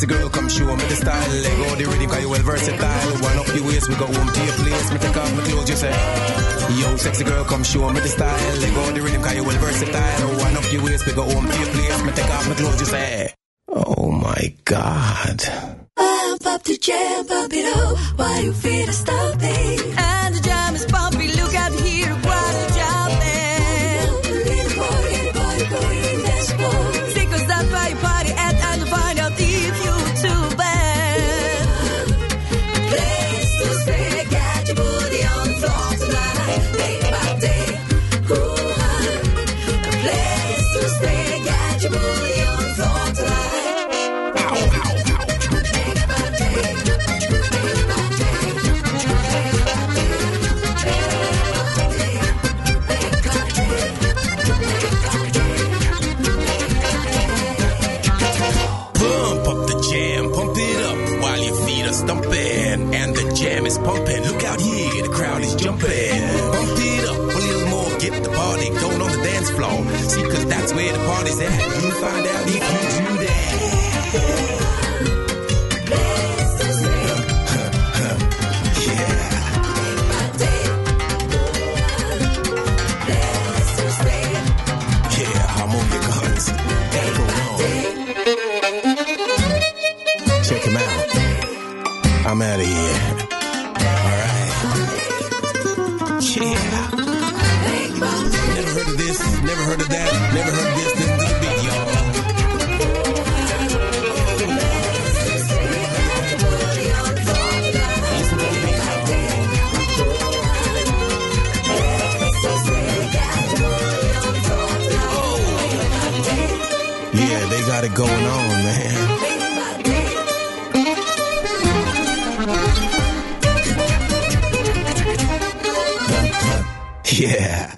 sexy girl, come show me the style. Let go the rhythm, cause you well versatile. One up your waist, we go home to your place. Me take off my clothes, you say. Yo, sexy girl, come show me the style. Let go the rhythm, cause you well versatile. One up your waist, we go home to your place. Me take off my clothes, you say. Oh my God. Pump up the jam, pump it up while your feet are stomping. And the jam is bumping. Look out here, what going on, man. Yeah.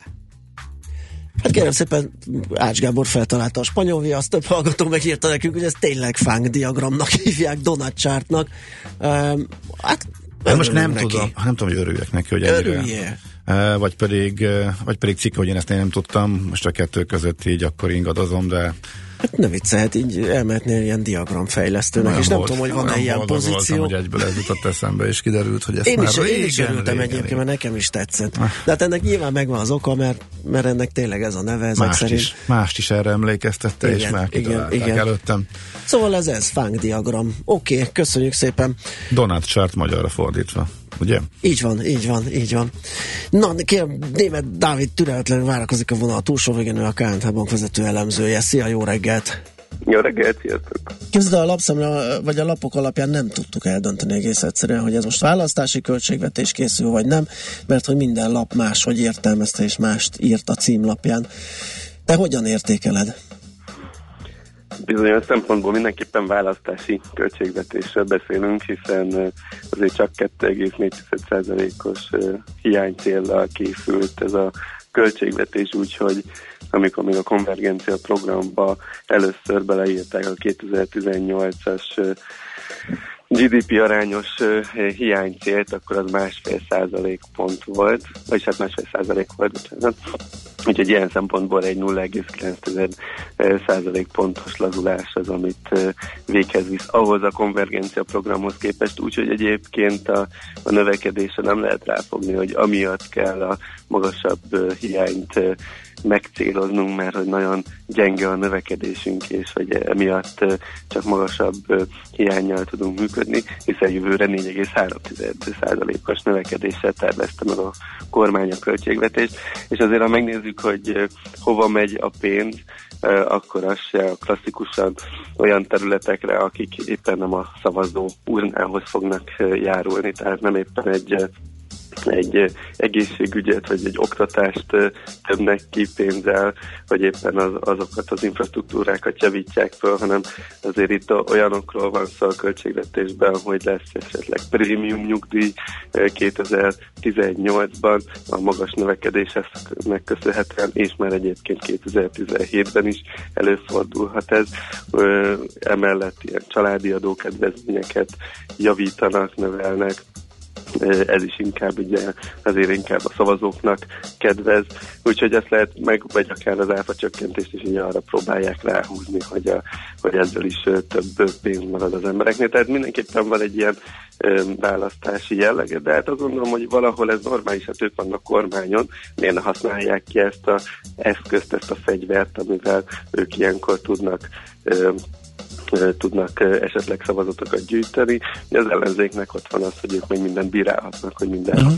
Hát kérem szépen, Ács Gábor feltalálta a spanyol viaszt, több hallgató megírta nekünk, hogy ezt tényleg fánk diagramnak hívják, donut chartnak. Um, hát De most nem örülünk tudom, neki. nem tudom, hogy örüljek neki, hogy ennyire. Örüljél. Eh, Vagy pedig, eh, vagy pedig cikk, hogy én ezt én nem tudtam, most a kettő között így akkor ingadozom, de Hát ne viccelhet, így elmehetnél ilyen diagramfejlesztőnek, és nem volt. tudom, hogy van-e ilyen boldog voltam, pozíció. hogy egyből ez jutott eszembe, és kiderült, hogy ezt Én már is, én is régen, örültem régen, egyébként, mert régen. nekem is tetszett. De hát ennek nyilván megvan az oka, mert, mert ennek tényleg ez a neve, ezek Mást szerint. is, mást is erre emlékeztette, és Igen, már igen, igen. előttem. Szóval ez ez, fánk diagram. Oké, okay, köszönjük szépen. Donát Chart magyarra fordítva, ugye? Így van, így van, így van. Na, kérem, német Dávid türelmetlenül várakozik a vonal túlsó végén, a KNH Bank vezető elemzője. Szia, jó reggelt! Jó reggelt, sziasztok! Képzeld, el, a lapszemle, vagy a lapok alapján nem tudtuk eldönteni egész egyszerűen, hogy ez most választási költségvetés készül, vagy nem, mert hogy minden lap máshogy értelmezte és mást írt a címlapján. Te hogyan értékeled? Bizonyos szempontból mindenképpen választási költségvetésről beszélünk, hiszen azért csak 2,4%-os eh, hiánycéllal készült ez a költségvetés, úgyhogy amikor még a konvergencia programba először beleírták a 2018-as eh, GDP arányos hiánycélt, akkor az másfél százalék pont volt, vagyis hát másfél százalék volt, bocsánat. Úgyhogy ilyen szempontból egy 0,9 százalék pontos lazulás az, amit véghez visz ahhoz a konvergencia programhoz képest, úgyhogy egyébként a, a növekedésre nem lehet ráfogni, hogy amiatt kell a magasabb hiányt megcéloznunk, mert hogy nagyon gyenge a növekedésünk, és hogy emiatt csak magasabb hiányjal tudunk működni, hiszen jövőre 4,3%-os növekedéssel tervezte meg a kormány a költségvetést, és azért ha megnézzük, hogy hova megy a pénz, akkor az se klasszikusan olyan területekre, akik éppen nem a szavazó urnához fognak járulni, tehát nem éppen egy egy egészségügyet, vagy egy oktatást többnek ki pénzzel, vagy éppen az, azokat az infrastruktúrákat javítják föl, hanem azért itt olyanokról van szó a költségvetésben, hogy lesz esetleg prémium nyugdíj eh, 2018-ban a magas növekedésnek köszönhetően, és már egyébként 2017-ben is előfordulhat ez. Emellett ilyen családi adókedvezményeket javítanak, növelnek, ez is inkább ugye azért inkább a szavazóknak kedvez, úgyhogy ezt lehet meg, vagy akár az áfa csökkentést is ugye arra próbálják ráhúzni, hogy, a, hogy ezzel is több pénz marad az embereknél. Tehát mindenképpen van egy ilyen választási jellege, de hát azt gondolom, hogy valahol ez normális, hát ők vannak kormányon, miért ne használják ki ezt a eszközt, ezt a fegyvert, amivel ők ilyenkor tudnak tudnak esetleg szavazatokat gyűjteni. Az ellenzéknek ott van az, hogy ők még mindent bírálhatnak, hogy minden uh-huh.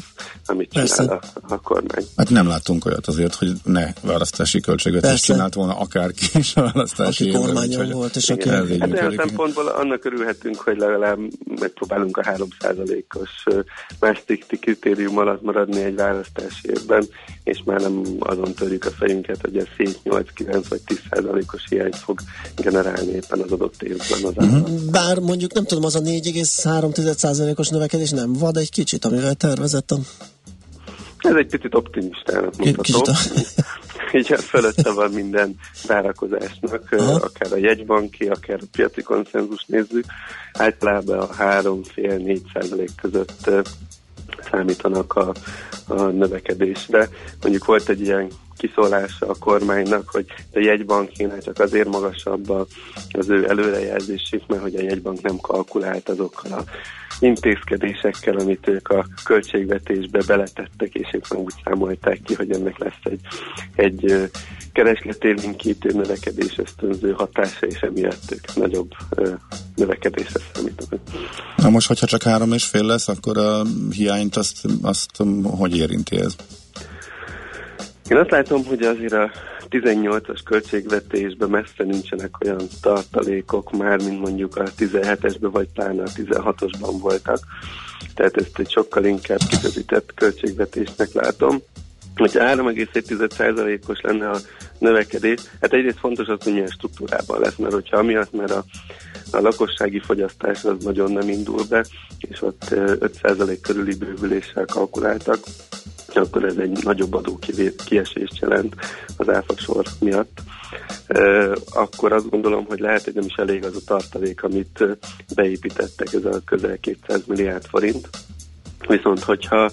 amit csinál a, a kormány. Hát nem látunk olyat azért, hogy ne választási költségvetést Persze. csinált volna akárki is a választási Aki kormányon volt, és aki- Hát olyan szempontból annak örülhetünk, hogy legalább megpróbálunk a 3%-os Maastrichti kritérium alatt maradni egy választási évben, és már nem azon törjük a fejünket, hogy ez 7, 8, 9 vagy 10%-os hiányt fog generálni éppen az adott évben az állam. Bár mondjuk nem tudom, az a 4,3%-os növekedés nem vad egy kicsit, amivel tervezett a... Ez egy picit optimistának mutató. Így fölötte van minden várakozásnak, Aha. akár a jegybanki, akár a piaci konszenzus nézzük. Általában a 3,5-4 százalék között számítanak a, a növekedésre. Mondjuk volt egy ilyen kiszólása a kormánynak, hogy a jegybankénál csak azért magasabb az ő előrejelzésük, mert hogy a jegybank nem kalkulált azokkal a intézkedésekkel, amit ők a költségvetésbe beletettek, és éppen úgy számolták ki, hogy ennek lesz egy, egy keresletélénkítő növekedés ösztönző hatása, és emiatt ők nagyobb növekedésre számítanak. Na most, hogyha csak három és fél lesz, akkor a hiányt azt, azt hogy érinti ez? Én azt látom, hogy azért a 18-as költségvetésben messze nincsenek olyan tartalékok már, mint mondjuk a 17-esben, vagy pláne a 16-osban voltak. Tehát ezt egy sokkal inkább kizöldített költségvetésnek látom. Hogyha 3,7%-os lenne a növekedés, hát egyrészt fontos az, hogy milyen struktúrában lesz, mert hogyha amiatt, mert a, a lakossági fogyasztás az nagyon nem indul be, és ott ö, 5% körüli bővüléssel kalkuláltak, akkor ez egy nagyobb adó kiesést jelent az áfasor miatt. Akkor azt gondolom, hogy lehet, hogy nem is elég az a tartalék, amit beépítettek, ez a közel 200 milliárd forint. Viszont hogyha,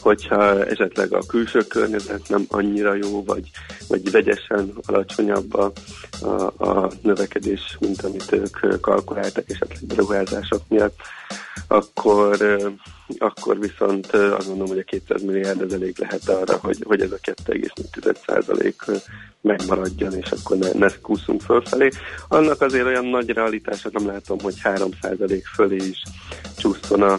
hogyha esetleg a külső környezet nem annyira jó, vagy, vagy vegyesen alacsonyabb a, a, a növekedés, mint amit ők kalkuláltak, esetleg beruházások miatt, akkor, akkor viszont azt gondolom, hogy a 200 milliárd ez elég lehet arra, hogy, hogy ez a 2,4% megmaradjon, és akkor ne, ne kúszunk fölfelé. Annak azért olyan nagy realitása nem látom, hogy 3% fölé is csúszson a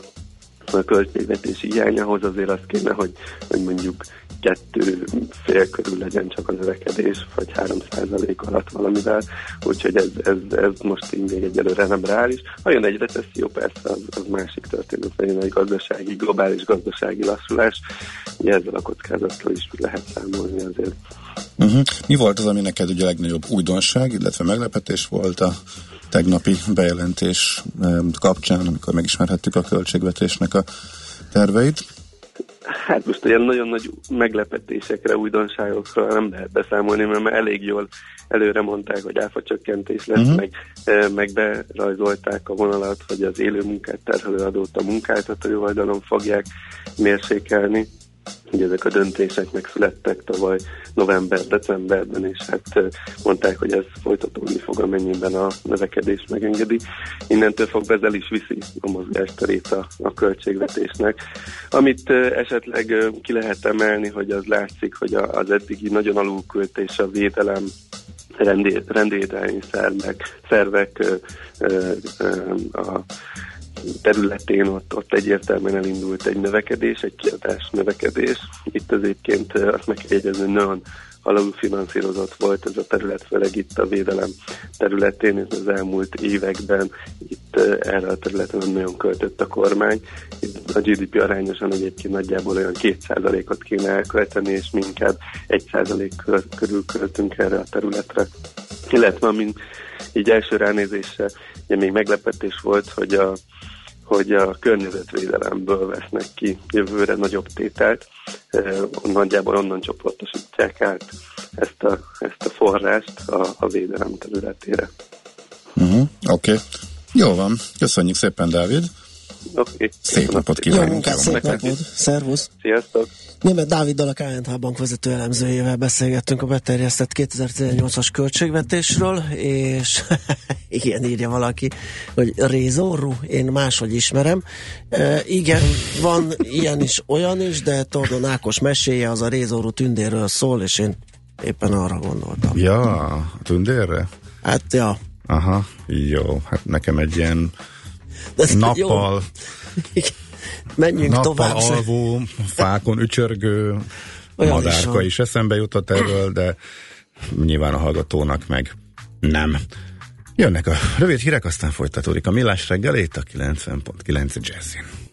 a költségvetési hiányához azért az kéne, hogy, hogy mondjuk kettő fél körül legyen csak a növekedés, vagy 3 százalék alatt valamivel, úgyhogy ez, ez, ez most így még egyelőre nem reális. Ha jön egy recesszió, persze az, az másik történet, jön egy gazdasági, globális gazdasági lassulás, ugye ezzel a kockázattal is lehet számolni azért. Uh-huh. Mi volt az, ami neked ugye a legnagyobb újdonság, illetve meglepetés volt a tegnapi bejelentés em, kapcsán, amikor megismerhettük a költségvetésnek a terveit? Hát most olyan nagyon nagy meglepetésekre, újdonságokra nem lehet beszámolni, mert már elég jól előre mondták, hogy áfacsökkentés lesz, uh-huh. meg, eh, meg berajzolták a vonalat, hogy az élő munkát terhelő adót a munkáltatói oldalon fogják mérsékelni. Hogy ezek a döntések megszülettek tavaly november-decemberben, és hát mondták, hogy ez folytatódni fog, amennyiben a növekedés megengedi. Innentől fog bezel is viszi a mozgásterét a, a költségvetésnek. Amit esetleg ki lehet emelni, hogy az látszik, hogy az eddigi nagyon alulköltés a védelem rendédelmi szervek, szervek ö, ö, a területén ott, ott egyértelműen elindult egy növekedés, egy kiadás növekedés. Itt egyébként azt meg kell jegyezni, hogy nagyon alulfinanszírozott volt ez a terület, főleg itt a védelem területén, és az elmúlt években itt erre a területen nagyon költött a kormány. Itt a GDP arányosan egyébként nagyjából olyan 2%-ot kéne elkölteni, és mi inkább 1% körül költünk erre a területre. Illetve, amin így első ránézésre ugye még meglepetés volt, hogy a hogy a környezetvédelemből vesznek ki jövőre nagyobb tételt, nagyjából onnan csoportosítják át ezt a, ezt a forrást a, a védelem területére. Uh-huh, Oké. Okay. Jó van. Köszönjük szépen, Dávid. Okay. Szép napot kívánok. Jó munkát, szép napot. Szervusz. Sziasztok. Német Dáviddal a KNH Bank vezető elemzőjével beszélgettünk a beterjesztett 2018-as költségvetésről, és igen, írja valaki, hogy rézorú, én máshogy ismerem. E, igen, van ilyen is, olyan is, de Tordon Ákos meséje az a rézorú tündérről szól, és én éppen arra gondoltam. Ja, a tündérre? Hát, ja. Aha, jó. Hát nekem egy ilyen nappal... Menjünk nappal tovább. alvó, fákon ücsörgő Olyan madárka is is, is eszembe jutott erről, de nyilván a hallgatónak meg nem. Jönnek a rövid hírek, aztán folytatódik a millás reggel, itt a 90.9 Jazzin.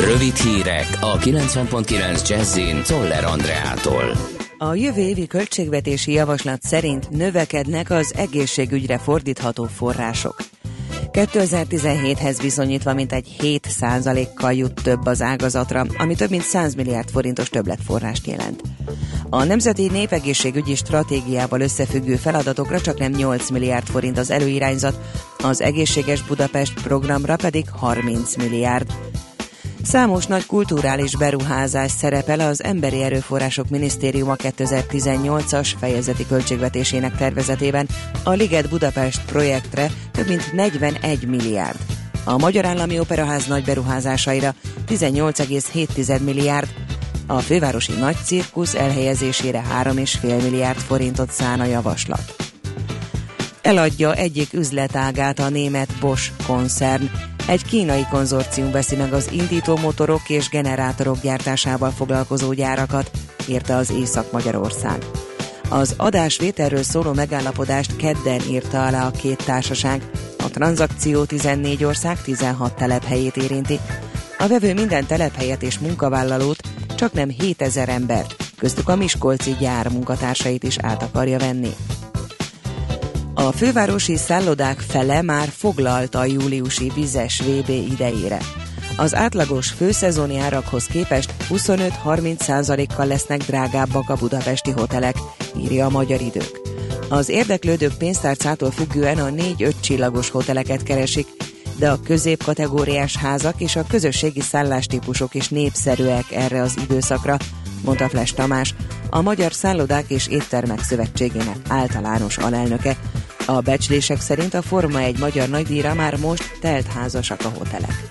Rövid hírek a 90.9 Jazzin Toller Andreától. A jövő évi költségvetési javaslat szerint növekednek az egészségügyre fordítható források. 2017-hez viszonyítva mintegy 7 kal jut több az ágazatra, ami több mint 100 milliárd forintos többletforrást jelent. A Nemzeti Népegészségügyi Stratégiával összefüggő feladatokra csak nem 8 milliárd forint az előirányzat, az Egészséges Budapest programra pedig 30 milliárd. Számos nagy kulturális beruházás szerepel az Emberi Erőforrások Minisztériuma 2018-as fejezeti költségvetésének tervezetében. A Liget Budapest projektre több mint 41 milliárd. A Magyar Állami Operaház nagy beruházásaira 18,7 milliárd, a fővárosi nagy cirkusz elhelyezésére 3,5 milliárd forintot szán a javaslat. Eladja egyik üzletágát a német Bosch koncern. Egy kínai konzorcium veszi meg az indító motorok és generátorok gyártásával foglalkozó gyárakat, írta az Észak-Magyarország. Az adásvételről szóló megállapodást kedden írta alá a két társaság. A tranzakció 14 ország 16 telephelyét érinti. A vevő minden telephelyet és munkavállalót, csak nem 7000 embert, köztük a Miskolci gyár munkatársait is át akarja venni. A fővárosi szállodák fele már foglalta a júliusi vizes VB idejére. Az átlagos főszezoni árakhoz képest 25-30%-kal lesznek drágábbak a budapesti hotelek, írja a Magyar Idők. Az érdeklődők pénztárcától függően a 4-5 csillagos hoteleket keresik, de a középkategóriás házak és a közösségi szállástípusok is népszerűek erre az időszakra, mondta Fles Tamás, a Magyar Szállodák és Éttermek Szövetségének általános alelnöke. A becslések szerint a Forma egy magyar nagydíjra már most telt házasak a hotelek.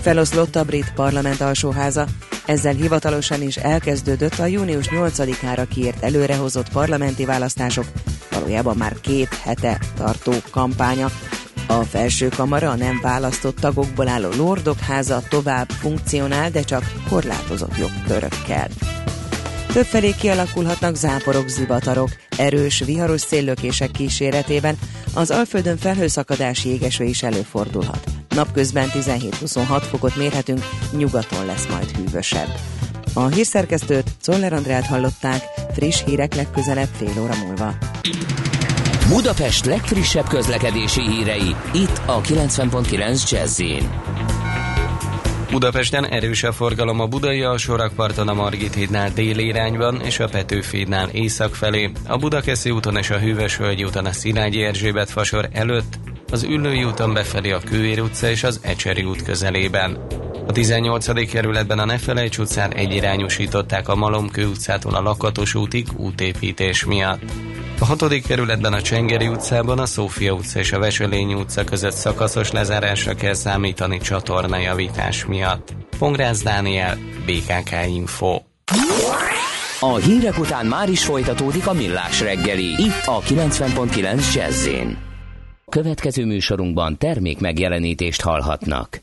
Feloszlott a brit parlament alsóháza, ezzel hivatalosan is elkezdődött a június 8-ára kiírt előrehozott parlamenti választások, valójában már két hete tartó kampánya. A felső kamara a nem választott tagokból álló lordok háza tovább funkcionál, de csak korlátozott jogkörökkel. Többfelé kialakulhatnak záporok, zivatarok, erős, viharos széllökések kíséretében, az Alföldön felhőszakadás jégeső is előfordulhat. Napközben 17-26 fokot mérhetünk, nyugaton lesz majd hűvösebb. A hírszerkesztőt, Czoller Andrát hallották, friss hírek legközelebb fél óra múlva. Budapest legfrissebb közlekedési hírei, itt a 90.9 jazz Budapesten erős a forgalom a Budai alsórakparton a Margit hídnál déli irányban és a Petőfi hídnál észak felé, a Budakeszi úton és a Hűvösvölgyi úton a Szilágyi Erzsébet fasor előtt, az Üllői úton befelé a Kőér utca és az Ecseri út közelében. A 18. kerületben a Nefelejts utcán egyirányosították a Malomkő utcától a Lakatos útig útépítés miatt. A 6. kerületben a Csengeri utcában a Szófia utca és a Veselényi utca között szakaszos lezárásra kell számítani csatornajavítás miatt. Pongrász Dániel, BKK Info. A hírek után már is folytatódik a millás reggeli, itt a 90.9 jazz Következő műsorunkban termék megjelenítést hallhatnak.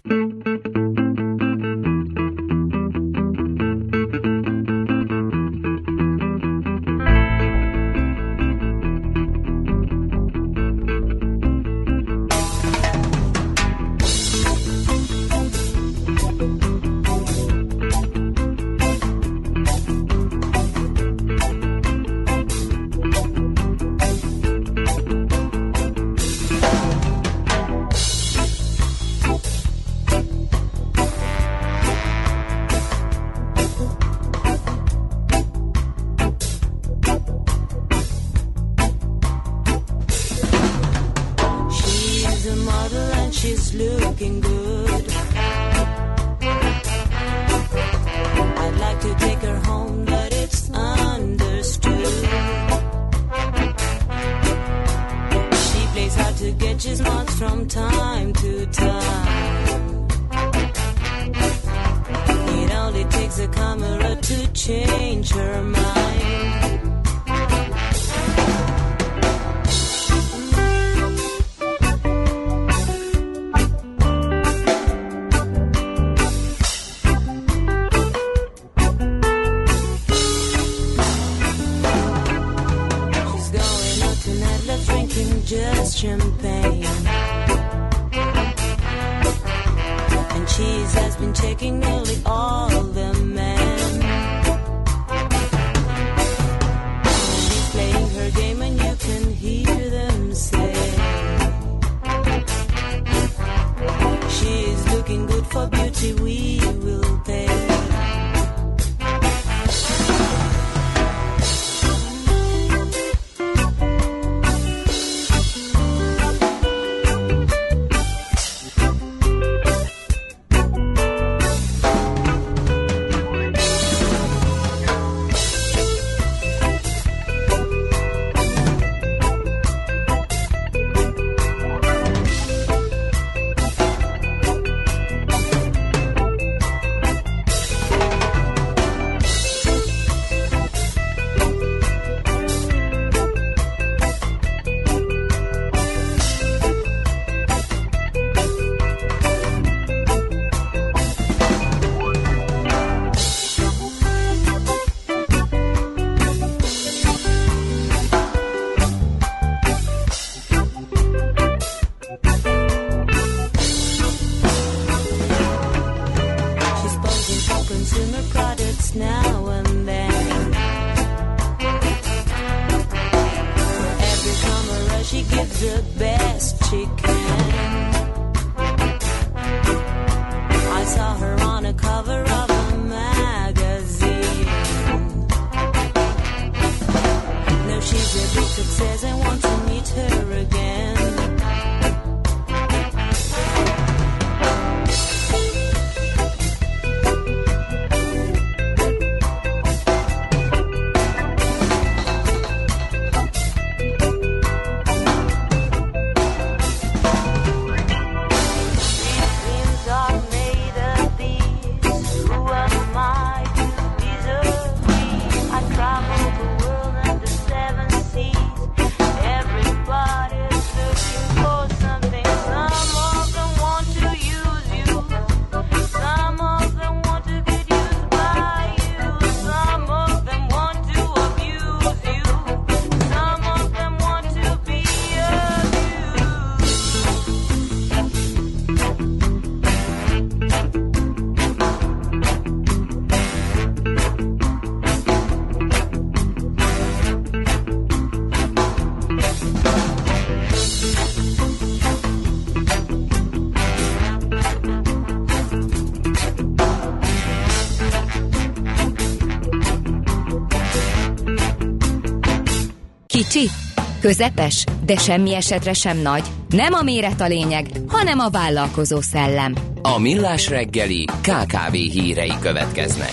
Közepes? De semmi esetre sem nagy. Nem a méret a lényeg, hanem a vállalkozó szellem. A Millás reggeli KKV hírei következnek.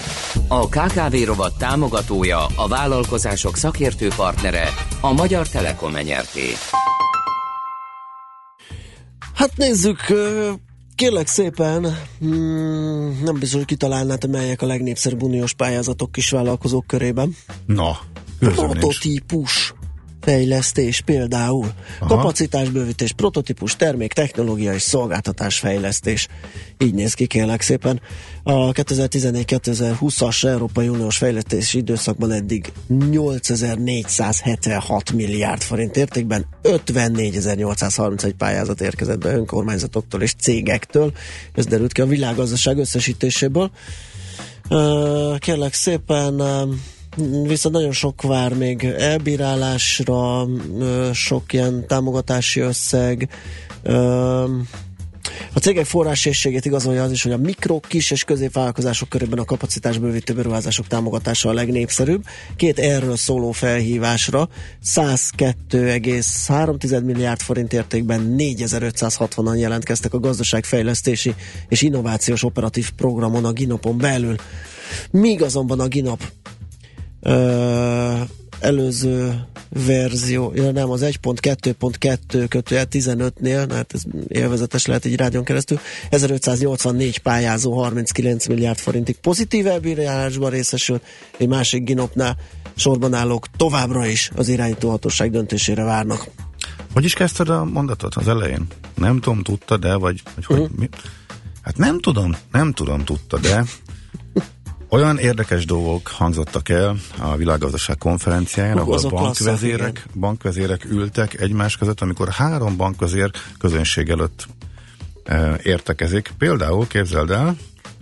A KKV rovat támogatója, a vállalkozások szakértő partnere, a Magyar Telekom enyerté. Hát nézzük, kérlek szépen, hmm, nem biztos, hogy kitalálnád, hogy melyek a legnépszerűbb uniós pályázatok kisvállalkozók körében. Na, nincs. Prototípus fejlesztés például. Aha. Kapacitásbővítés, prototípus, termék, technológia és szolgáltatás fejlesztés. Így néz ki kérlek szépen. A 2014-2020-as Európai Uniós fejlesztési időszakban eddig 8476 milliárd forint értékben 54.831 pályázat érkezett be önkormányzatoktól és cégektől. Ez derült ki a világgazdaság összesítéséből. Kérlek szépen viszont nagyon sok vár még elbírálásra, sok ilyen támogatási összeg. A cégek forrásésségét igazolja az is, hogy a mikro, kis és középvállalkozások körében a kapacitásbővítő beruházások támogatása a legnépszerűbb. Két erről szóló felhívásra 102,3 milliárd forint értékben 4560-an jelentkeztek a gazdaságfejlesztési és innovációs operatív programon a Ginopon belül. Míg azonban a Ginop ö, előző verzió, ja nem, az 1.2.2 kötőjel 15-nél, hát ez élvezetes lehet egy rádión keresztül, 1584 pályázó 39 milliárd forintig pozitív elbírálásban részesül, egy másik ginopnál sorban állók továbbra is az irányítóhatóság döntésére várnak. Hogy is kezdted a mondatot az elején? Nem tudom, tudta, de, vagy, vagy hogy Mhm. mi? Hát nem tudom, nem tudom, tudta, de olyan érdekes dolgok hangzottak el a világgazdaság konferenciáján, Hú, ahol bankvezérek, bankvezérek ültek egymás között, amikor három bankvezér közönség előtt e, értekezik. Például, képzeld el,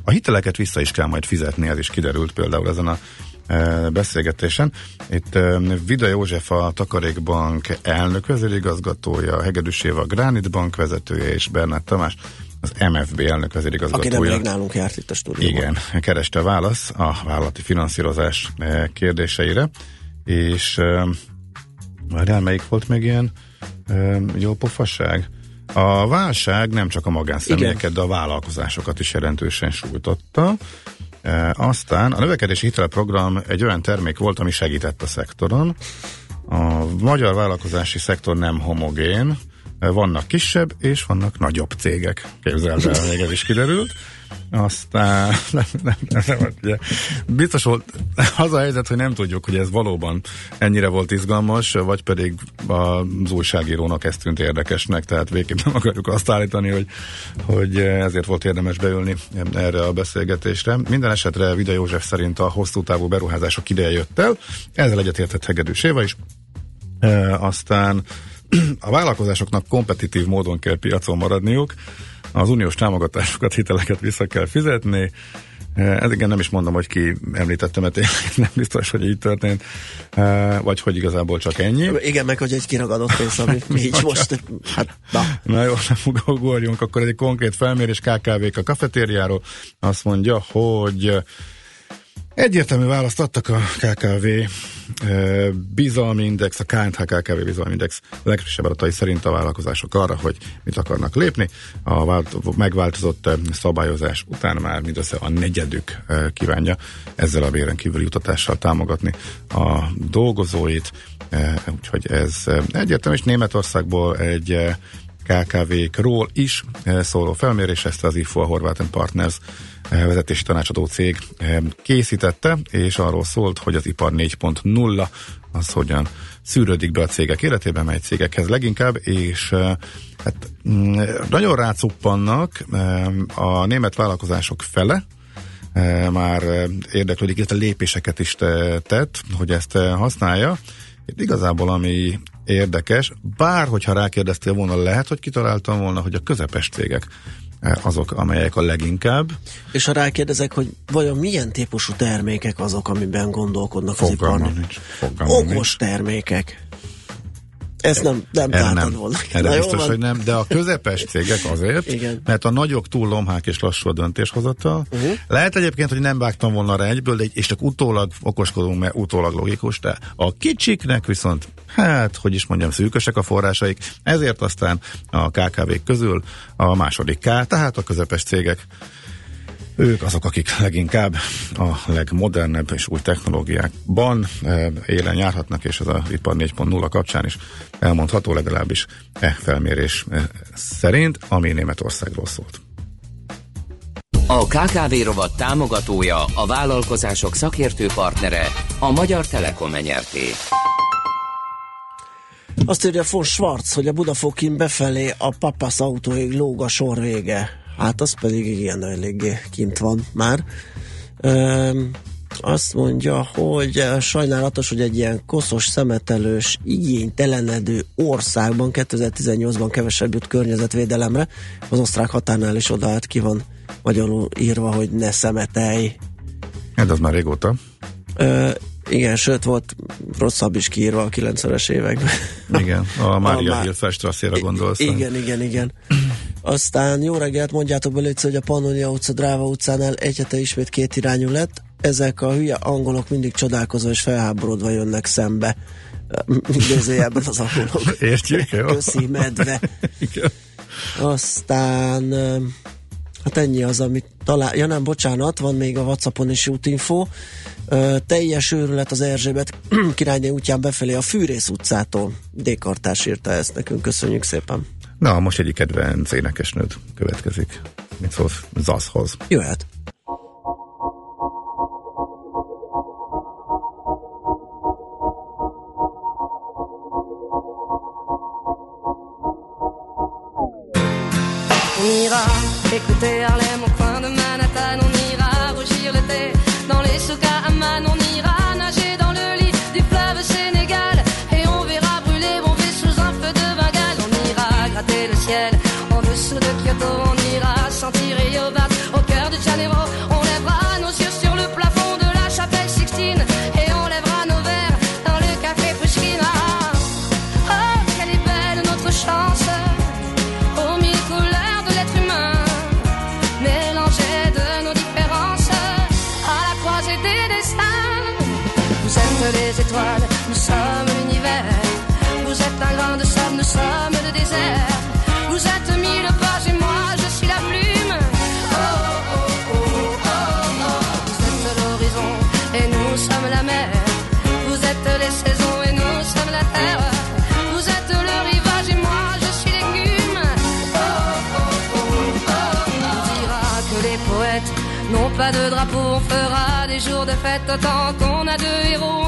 a hiteleket vissza is kell majd fizetni, ez is kiderült például ezen a e, beszélgetésen. Itt e, Vida József a Takarékbank elnök vezérigazgatója, Hegedűs Éva a Granit Bank vezetője és Bernát Tamás az MFB elnök Aki vezérigazgatója. nemrég nálunk járt itt a stúdióban. Igen, kereste a válasz a vállalati finanszírozás eh, kérdéseire, és eh, várjál, melyik volt még ilyen eh, jó pofasság? A válság nem csak a magánszemélyeket, de a vállalkozásokat is jelentősen sújtotta. E, aztán a növekedési hitelprogram egy olyan termék volt, ami segített a szektoron. A magyar vállalkozási szektor nem homogén, vannak kisebb és vannak nagyobb cégek. Képzeld el, még ez is kiderült. Aztán nem, nem, nem, nem, ugye, biztos volt, az a helyzet, hogy nem tudjuk, hogy ez valóban ennyire volt izgalmas, vagy pedig az újságírónak ez tűnt érdekesnek, tehát végképp nem akarjuk azt állítani, hogy, hogy ezért volt érdemes beülni erre a beszélgetésre. Minden esetre Vida József szerint a hosszú távú beruházások ideje jött el, ezzel egyetértett Hegedűs Éva is. E, aztán a vállalkozásoknak kompetitív módon kell piacon maradniuk, az uniós támogatásokat, hiteleket vissza kell fizetni. Ez igen, nem is mondom, hogy ki említettem, mert nem biztos, hogy így történt, E, vagy hogy igazából csak ennyi. Igen, meg hogy egy kiragadott pénz, ami így most, hát na. Na jó, nem ugorjunk, akkor egy konkrét felmérés KKV-k a kafetériáról azt mondja, hogy Egyértelmű választ adtak a KKV eh, bizalmi index, a KNH KKV bizalmi index legfrissebb adatai szerint a vállalkozások arra, hogy mit akarnak lépni. A vált- megváltozott szabályozás után már mindössze a negyedük eh, kívánja ezzel a béren kívüli jutatással támogatni a dolgozóit. Úgyhogy ez egyértelmű, és Németországból egy KKV-król is szóló felmérés, ezt az IFO, a Horváth Partners vezetési tanácsadó cég eh, készítette, és arról szólt, hogy az ipar 4.0 az hogyan szűrődik be a cégek életében, mely cégekhez leginkább, és eh, hát mm, nagyon rácuppannak eh, a német vállalkozások fele, már érdeklődik, illetve lépéseket is te- tett, hogy ezt használja. Itt igazából ami érdekes, bár hogyha rákérdeztél volna, lehet, hogy kitaláltam volna, hogy a közepes cégek azok, amelyek a leginkább. És ha rákérdezek, hogy vajon milyen típusú termékek azok, amiben gondolkodnak az Fogalmam iparnak? nincs. Okos termékek. Ezt nem, nem Erre nem. volna. Erre Na, biztos, van. hogy nem, de a közepes cégek azért, Igen. mert a nagyok túl lomhák és lassú a döntéshozata. Mhm. Uh-huh. Lehet egyébként, hogy nem vágtam volna rá egyből, de és csak utólag okoskodunk, mert utólag logikus, de a kicsiknek viszont, hát, hogy is mondjam, szűkösek a forrásaik, ezért aztán a KKV-k közül a második K, tehát a közepes cégek ők azok, akik leginkább a legmodernebb és új technológiákban eh, élen járhatnak, és ez a ipar 4.0 kapcsán is elmondható legalábbis e felmérés eh, szerint, ami Németországról szólt. A KKV rovat támogatója, a vállalkozások szakértő partnere, a Magyar Telekom nyerté. Azt írja von Schwarz, hogy a Budafokin befelé a papasz autóig lóg a sor vége. Hát az pedig igen, eléggé kint van már. Öm, azt mondja, hogy sajnálatos, hogy egy ilyen koszos, szemetelős, igénytelenedő országban 2018-ban kevesebb jut környezetvédelemre. Az osztrák határnál is odaállt ki van magyarul írva, hogy ne szemetelj. Ez az már régóta. Ö, igen, sőt volt rosszabb is kiírva a 90-es években. Igen, a Mária Má- Hilferstrasszére gondolsz. Igen, igen, igen. Aztán jó reggelt, mondjátok be, Léci, hogy a Pannonia utca, Dráva utcánál egy hete ismét két irányú lett. Ezek a hülye angolok mindig csodálkozva és felháborodva jönnek szembe. Idézőjelben az angolok. Értjük, jó? Köszi, medve. Igen. Aztán hát ennyi az, amit talán, ja nem, bocsánat, van még a Whatsappon is útinfo. Ö, teljes őrület az Erzsébet királyné útján befelé a Fűrész utcától. Dékartás írta ezt nekünk, köszönjük szépen. Na, most egyik kedvenc énekesnőd következik. Mit szólsz Zaszhoz? Jöhet. On ira écouter Harlem nous sommes l'univers. Vous êtes un grain de sable, nous sommes le désert. Vous êtes mille pages et moi je suis la plume. Oh, oh, oh, oh, oh. Vous êtes l'horizon et nous sommes la mer. Vous êtes les saisons et nous sommes la terre. Vous êtes le rivage et moi je suis l'écume. Oh, oh, oh, oh. On dira que les poètes n'ont pas de drapeau. On fera des jours de fête autant qu'on a de héros.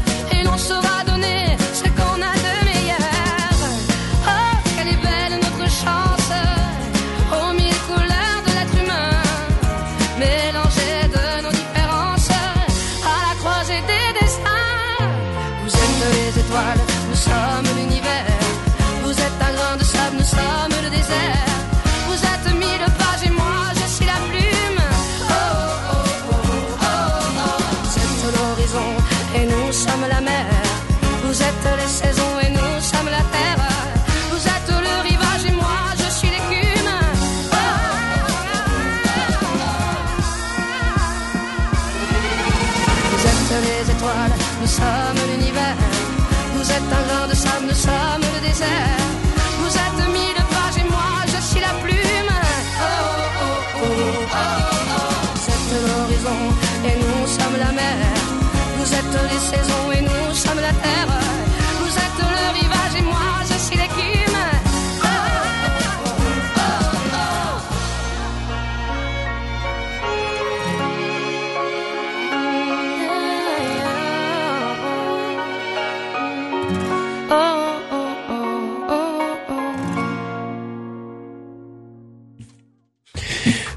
le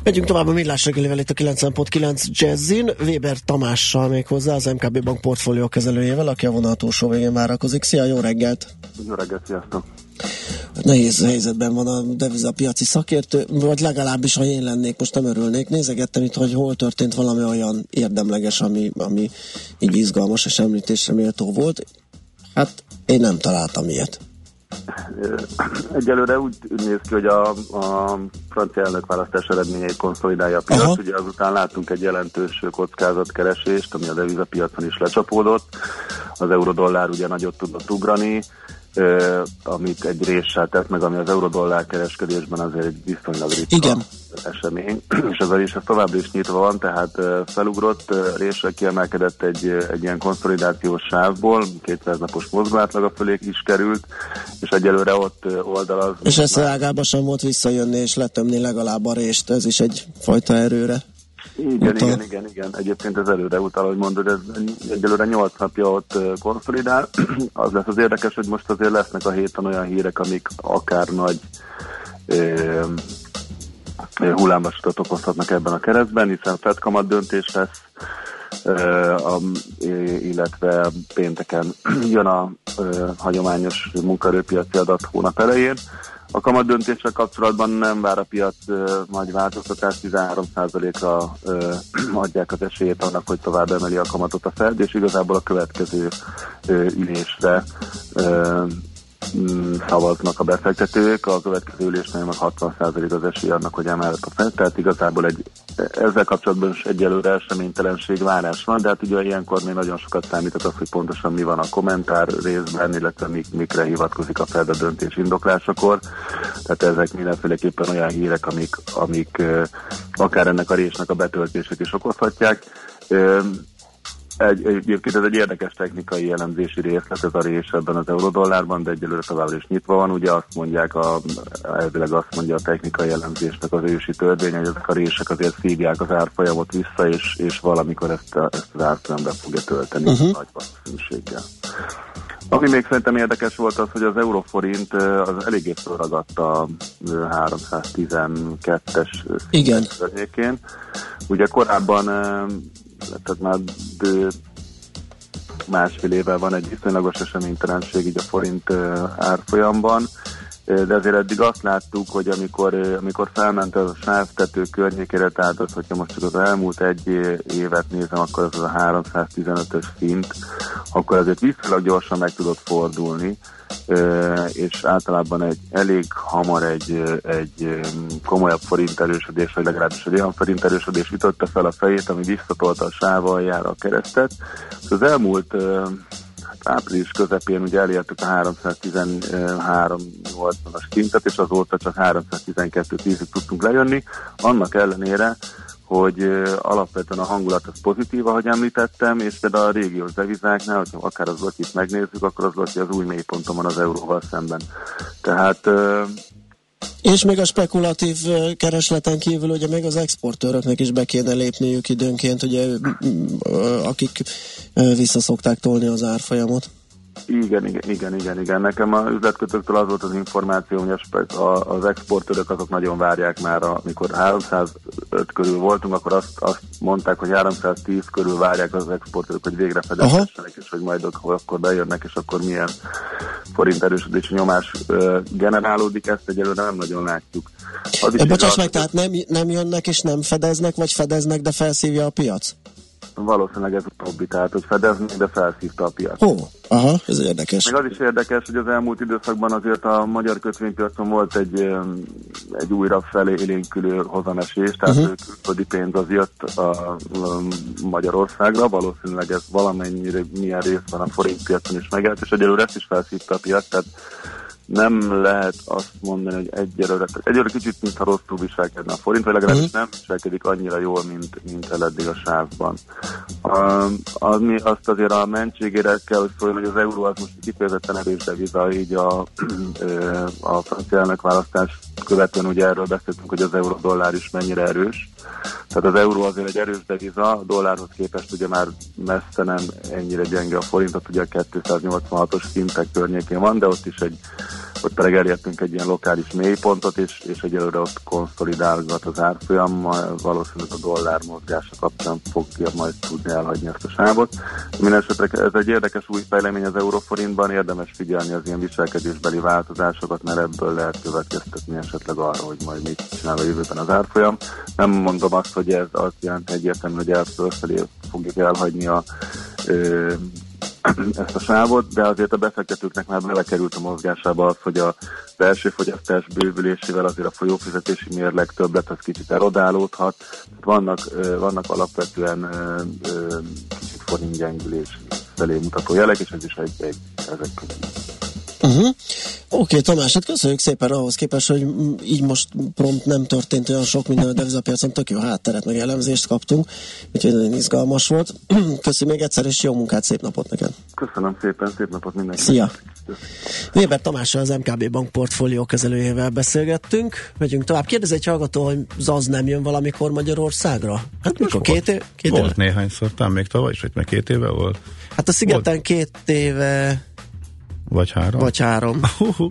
Megyünk tovább a millás reggelivel itt a 9.9 Jazzin, Weber Tamással még hozzá, az MKB Bank portfólió kezelőjével, aki a vonal túlsó végén várakozik. Szia, jó reggelt! Jó reggelt, sziasztok! Nehéz helyzetben van a devizapiaci szakértő, vagy legalábbis, ha én lennék, most nem örülnék. Nézegettem itt, hogy hol történt valami olyan érdemleges, ami, ami így izgalmas és említésre méltó volt. Hát én nem találtam ilyet. Egyelőre úgy néz ki, hogy a, a francia elnökválasztás eredményeit konszolidálja a piac. Aha. Ugye azután láttunk egy jelentős kockázatkeresést, ami a devizapiacon is lecsapódott. Az euró-dollár ugye nagyot tudott ugrani, amit egy réssel tett meg, ami az euró-dollár kereskedésben azért egy viszonylag ritka Igen. esemény, és ez a rés továbbra is nyitva van, tehát felugrott, ö, réssel kiemelkedett egy, egy ilyen konszolidációs sávból, 200 napos mozgóátlaga fölé is került, és egyelőre ott ö, oldalaz. És ezt ágába sem volt visszajönni és letömni legalább a részt, ez is egy fajta erőre. Igen, utal. igen, igen, igen. Egyébként ez előre utal, hogy mondod, ez egyelőre 8 napja ott konszolidál. Az lesz az érdekes, hogy most azért lesznek a héten olyan hírek, amik akár nagy ö, hullámvasutat okozhatnak ebben a keresztben, hiszen Fed kamat döntés lesz, illetve pénteken jön a hagyományos munkaerőpiaci adat hónap elején. A kamat döntéssel kapcsolatban nem vár a piac ö, nagy változtatás, 13%-ra ö, adják az esélyét annak, hogy tovább emeli a kamatot a Fed, és igazából a következő ö, ülésre ö, szavaznak a befektetők, a következő ülésnél meg 60% az esély annak, hogy emelhet a Fed, tehát igazából egy, ezzel kapcsolatban is egyelőre eseménytelenség várás van, de hát ugye ilyenkor még nagyon sokat számíthat az, hogy pontosan mi van a kommentár részben, illetve mik, mikre hivatkozik a Fed a döntés indoklásakor. Tehát ezek mindenféleképpen olyan hírek, amik, amik akár ennek a résnek a betöltését is okozhatják. Egy, egyébként ez egy érdekes technikai elemzési részlet, ez a rés ebben az eurodollárban, de egyelőre továbbra is nyitva van. Ugye azt mondják, a, elvileg azt mondja a technikai elemzésnek az ősi törvény, hogy ezek a rések azért szívják az árfolyamot vissza, és, és valamikor ezt, a, ezt az árfolyam be fogja tölteni uh-huh. nagy valószínűséggel. Ami még szerintem érdekes volt az, hogy az euróforint ö, az eléggé fölragadt a ö, 312-es Igen. szintek környékén. Ugye korábban, tehát már bő másfél éve van egy viszonylagos eseménytelenség így a forint árfolyamban, de azért eddig azt láttuk, hogy amikor, amikor felment az a sávtető környékére, tehát az, hogyha most csak az elmúlt egy évet nézem, akkor az a 315-ös szint, akkor azért viszonylag gyorsan meg tudott fordulni, és általában egy elég hamar egy, egy komolyabb forint erősödés, vagy legalábbis egy olyan forint erősödés ütötte fel a fejét, ami visszatolta a sáv aljára a keresztet. Az elmúlt hát április közepén ugye elértük a 313-80-as szintet, és azóta csak 312-10-ig tudtunk lejönni, annak ellenére, hogy alapvetően a hangulat az pozitív, ahogy említettem, és például a régiós devizáknál, hogyha akár az Lotit megnézzük, akkor az Loti az új mélyponton van az euróval szemben. Tehát És még a spekulatív keresleten kívül ugye még az exportőröknek is be kéne lépniük időnként, ugye, akik visszaszokták tolni az árfolyamot. Igen, igen, igen, igen, igen. Nekem a üzletkötőktől az volt az információ, hogy az exportőrök azok nagyon várják már, amikor 305 körül voltunk, akkor azt, azt mondták, hogy 310 körül várják az exportőrök, hogy végre fedezhessenek, és hogy majd akkor, bejönnek, és akkor milyen forint erősödési nyomás generálódik, ezt egyelőre nem nagyon látjuk. Az is bocsáss meg, tehát nem, nem jönnek és nem fedeznek, vagy fedeznek, de felszívja a piac? Valószínűleg ez utóbbi, tehát hogy fedezni, de felszívta a piac. Ó, aha, ez érdekes. Még az is érdekes, hogy az elmúlt időszakban azért a magyar kötvénypiacon volt egy, egy újra felé élénkülő hozamesés, tehát uh-huh. külföldi pénz az jött a, Magyarországra, valószínűleg ez valamennyire milyen rész van a forintpiacon is megállt, és egyelőre ezt is felszívta a piac, tehát nem lehet azt mondani, hogy egyelőre, egyelőre kicsit, mintha rosszul viselkedne a forint, vagy legalábbis Mhm. nem viselkedik annyira jól, mint, mint el eddig a sávban. Um, ami azt azért a mentségére kell, hogy szóljon, hogy az euró az most kifejezetten erős deviza, így a, a francia elnökválasztás követően ugye erről beszéltünk, hogy az euró-dollár is mennyire erős. Tehát az euró azért egy erős deviza, a dollárhoz képest ugye már messze nem ennyire gyenge a forintot, ugye a 286-os szintek környékén van, de ott is egy ott pedig elértünk egy ilyen lokális mélypontot, és, és egyelőre ott konszolidálgat az árfolyam, valószínűleg a dollár mozgása kapcsán fogja majd tudni elhagyni ezt a sávot. Mindenesetre ez egy érdekes új fejlemény az euróforintban, érdemes figyelni az ilyen viselkedésbeli változásokat, mert ebből lehet következtetni esetleg arra, hogy majd mit csinál a jövőben az árfolyam. Nem mondom azt, hogy ez azt jelenti egyértelmű, hogy elfölfelé fogjuk elhagyni a ö, ezt a sávot, de azért a befektetőknek már belekerült a mozgásába az, hogy a belső fogyasztás bővülésével azért a folyófizetési mérleg többlet az kicsit erodálódhat. Vannak, vannak alapvetően kicsit forint gyengülés felé mutató jelek, és ez is egy, egy ezek közül. Uh-huh. Oké, okay, Tamás, hát köszönjük szépen ahhoz képest, hogy így most prompt nem történt olyan sok minden a devizapiacon, tök jó hátteret, meg elemzést kaptunk, úgyhogy nagyon izgalmas volt. Köszönjük még egyszer, és jó munkát, szép napot neked! Köszönöm szépen, szép napot mindenkinek! Szia! Weber Tamással az MKB Bank portfólió kezelőjével beszélgettünk. Megyünk tovább. Kérdez egy hallgató, hogy az nem jön valamikor Magyarországra? Hát mikor? Két, év, két volt éve? néhányszor, talán még tavaly is, vagy meg két éve volt? Hát a szigeten volt. két éve vagy három? Vagy három. Hú,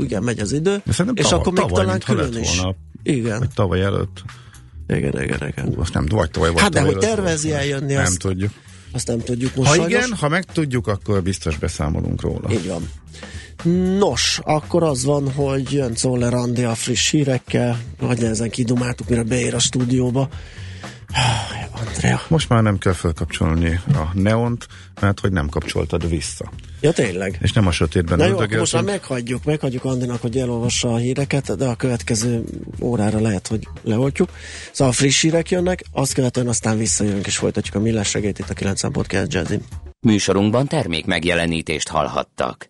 igen, megy az idő. És tava, akkor még talán külön is. Volna, igen. Vagy tavaly előtt. Igen, igen, igen. Hú, azt nem, vagy tavaly, vagy Hát de hogy tervezi eljönni, nem azt, tudjuk. Azt nem tudjuk most Ha sajnos. igen, ha meg tudjuk, akkor biztos beszámolunk róla. Így van. Nos, akkor az van, hogy jön Czoller Andi a friss hírekkel, nagy nehezen kidumáltuk, mire beér a stúdióba. Andrea. Most már nem kell felkapcsolni a neont, mert hogy nem kapcsoltad vissza. Ja, tényleg. És nem a sötétben Na jó, most már meghagyjuk, meghagyjuk Andinak, hogy elolvassa a híreket, de a következő órára lehet, hogy leoltjuk. Szóval a friss hírek jönnek, azt követően aztán visszajönünk és folytatjuk a millás itt a 9.9 Jazzin. Műsorunkban termék megjelenítést hallhattak.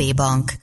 Bank.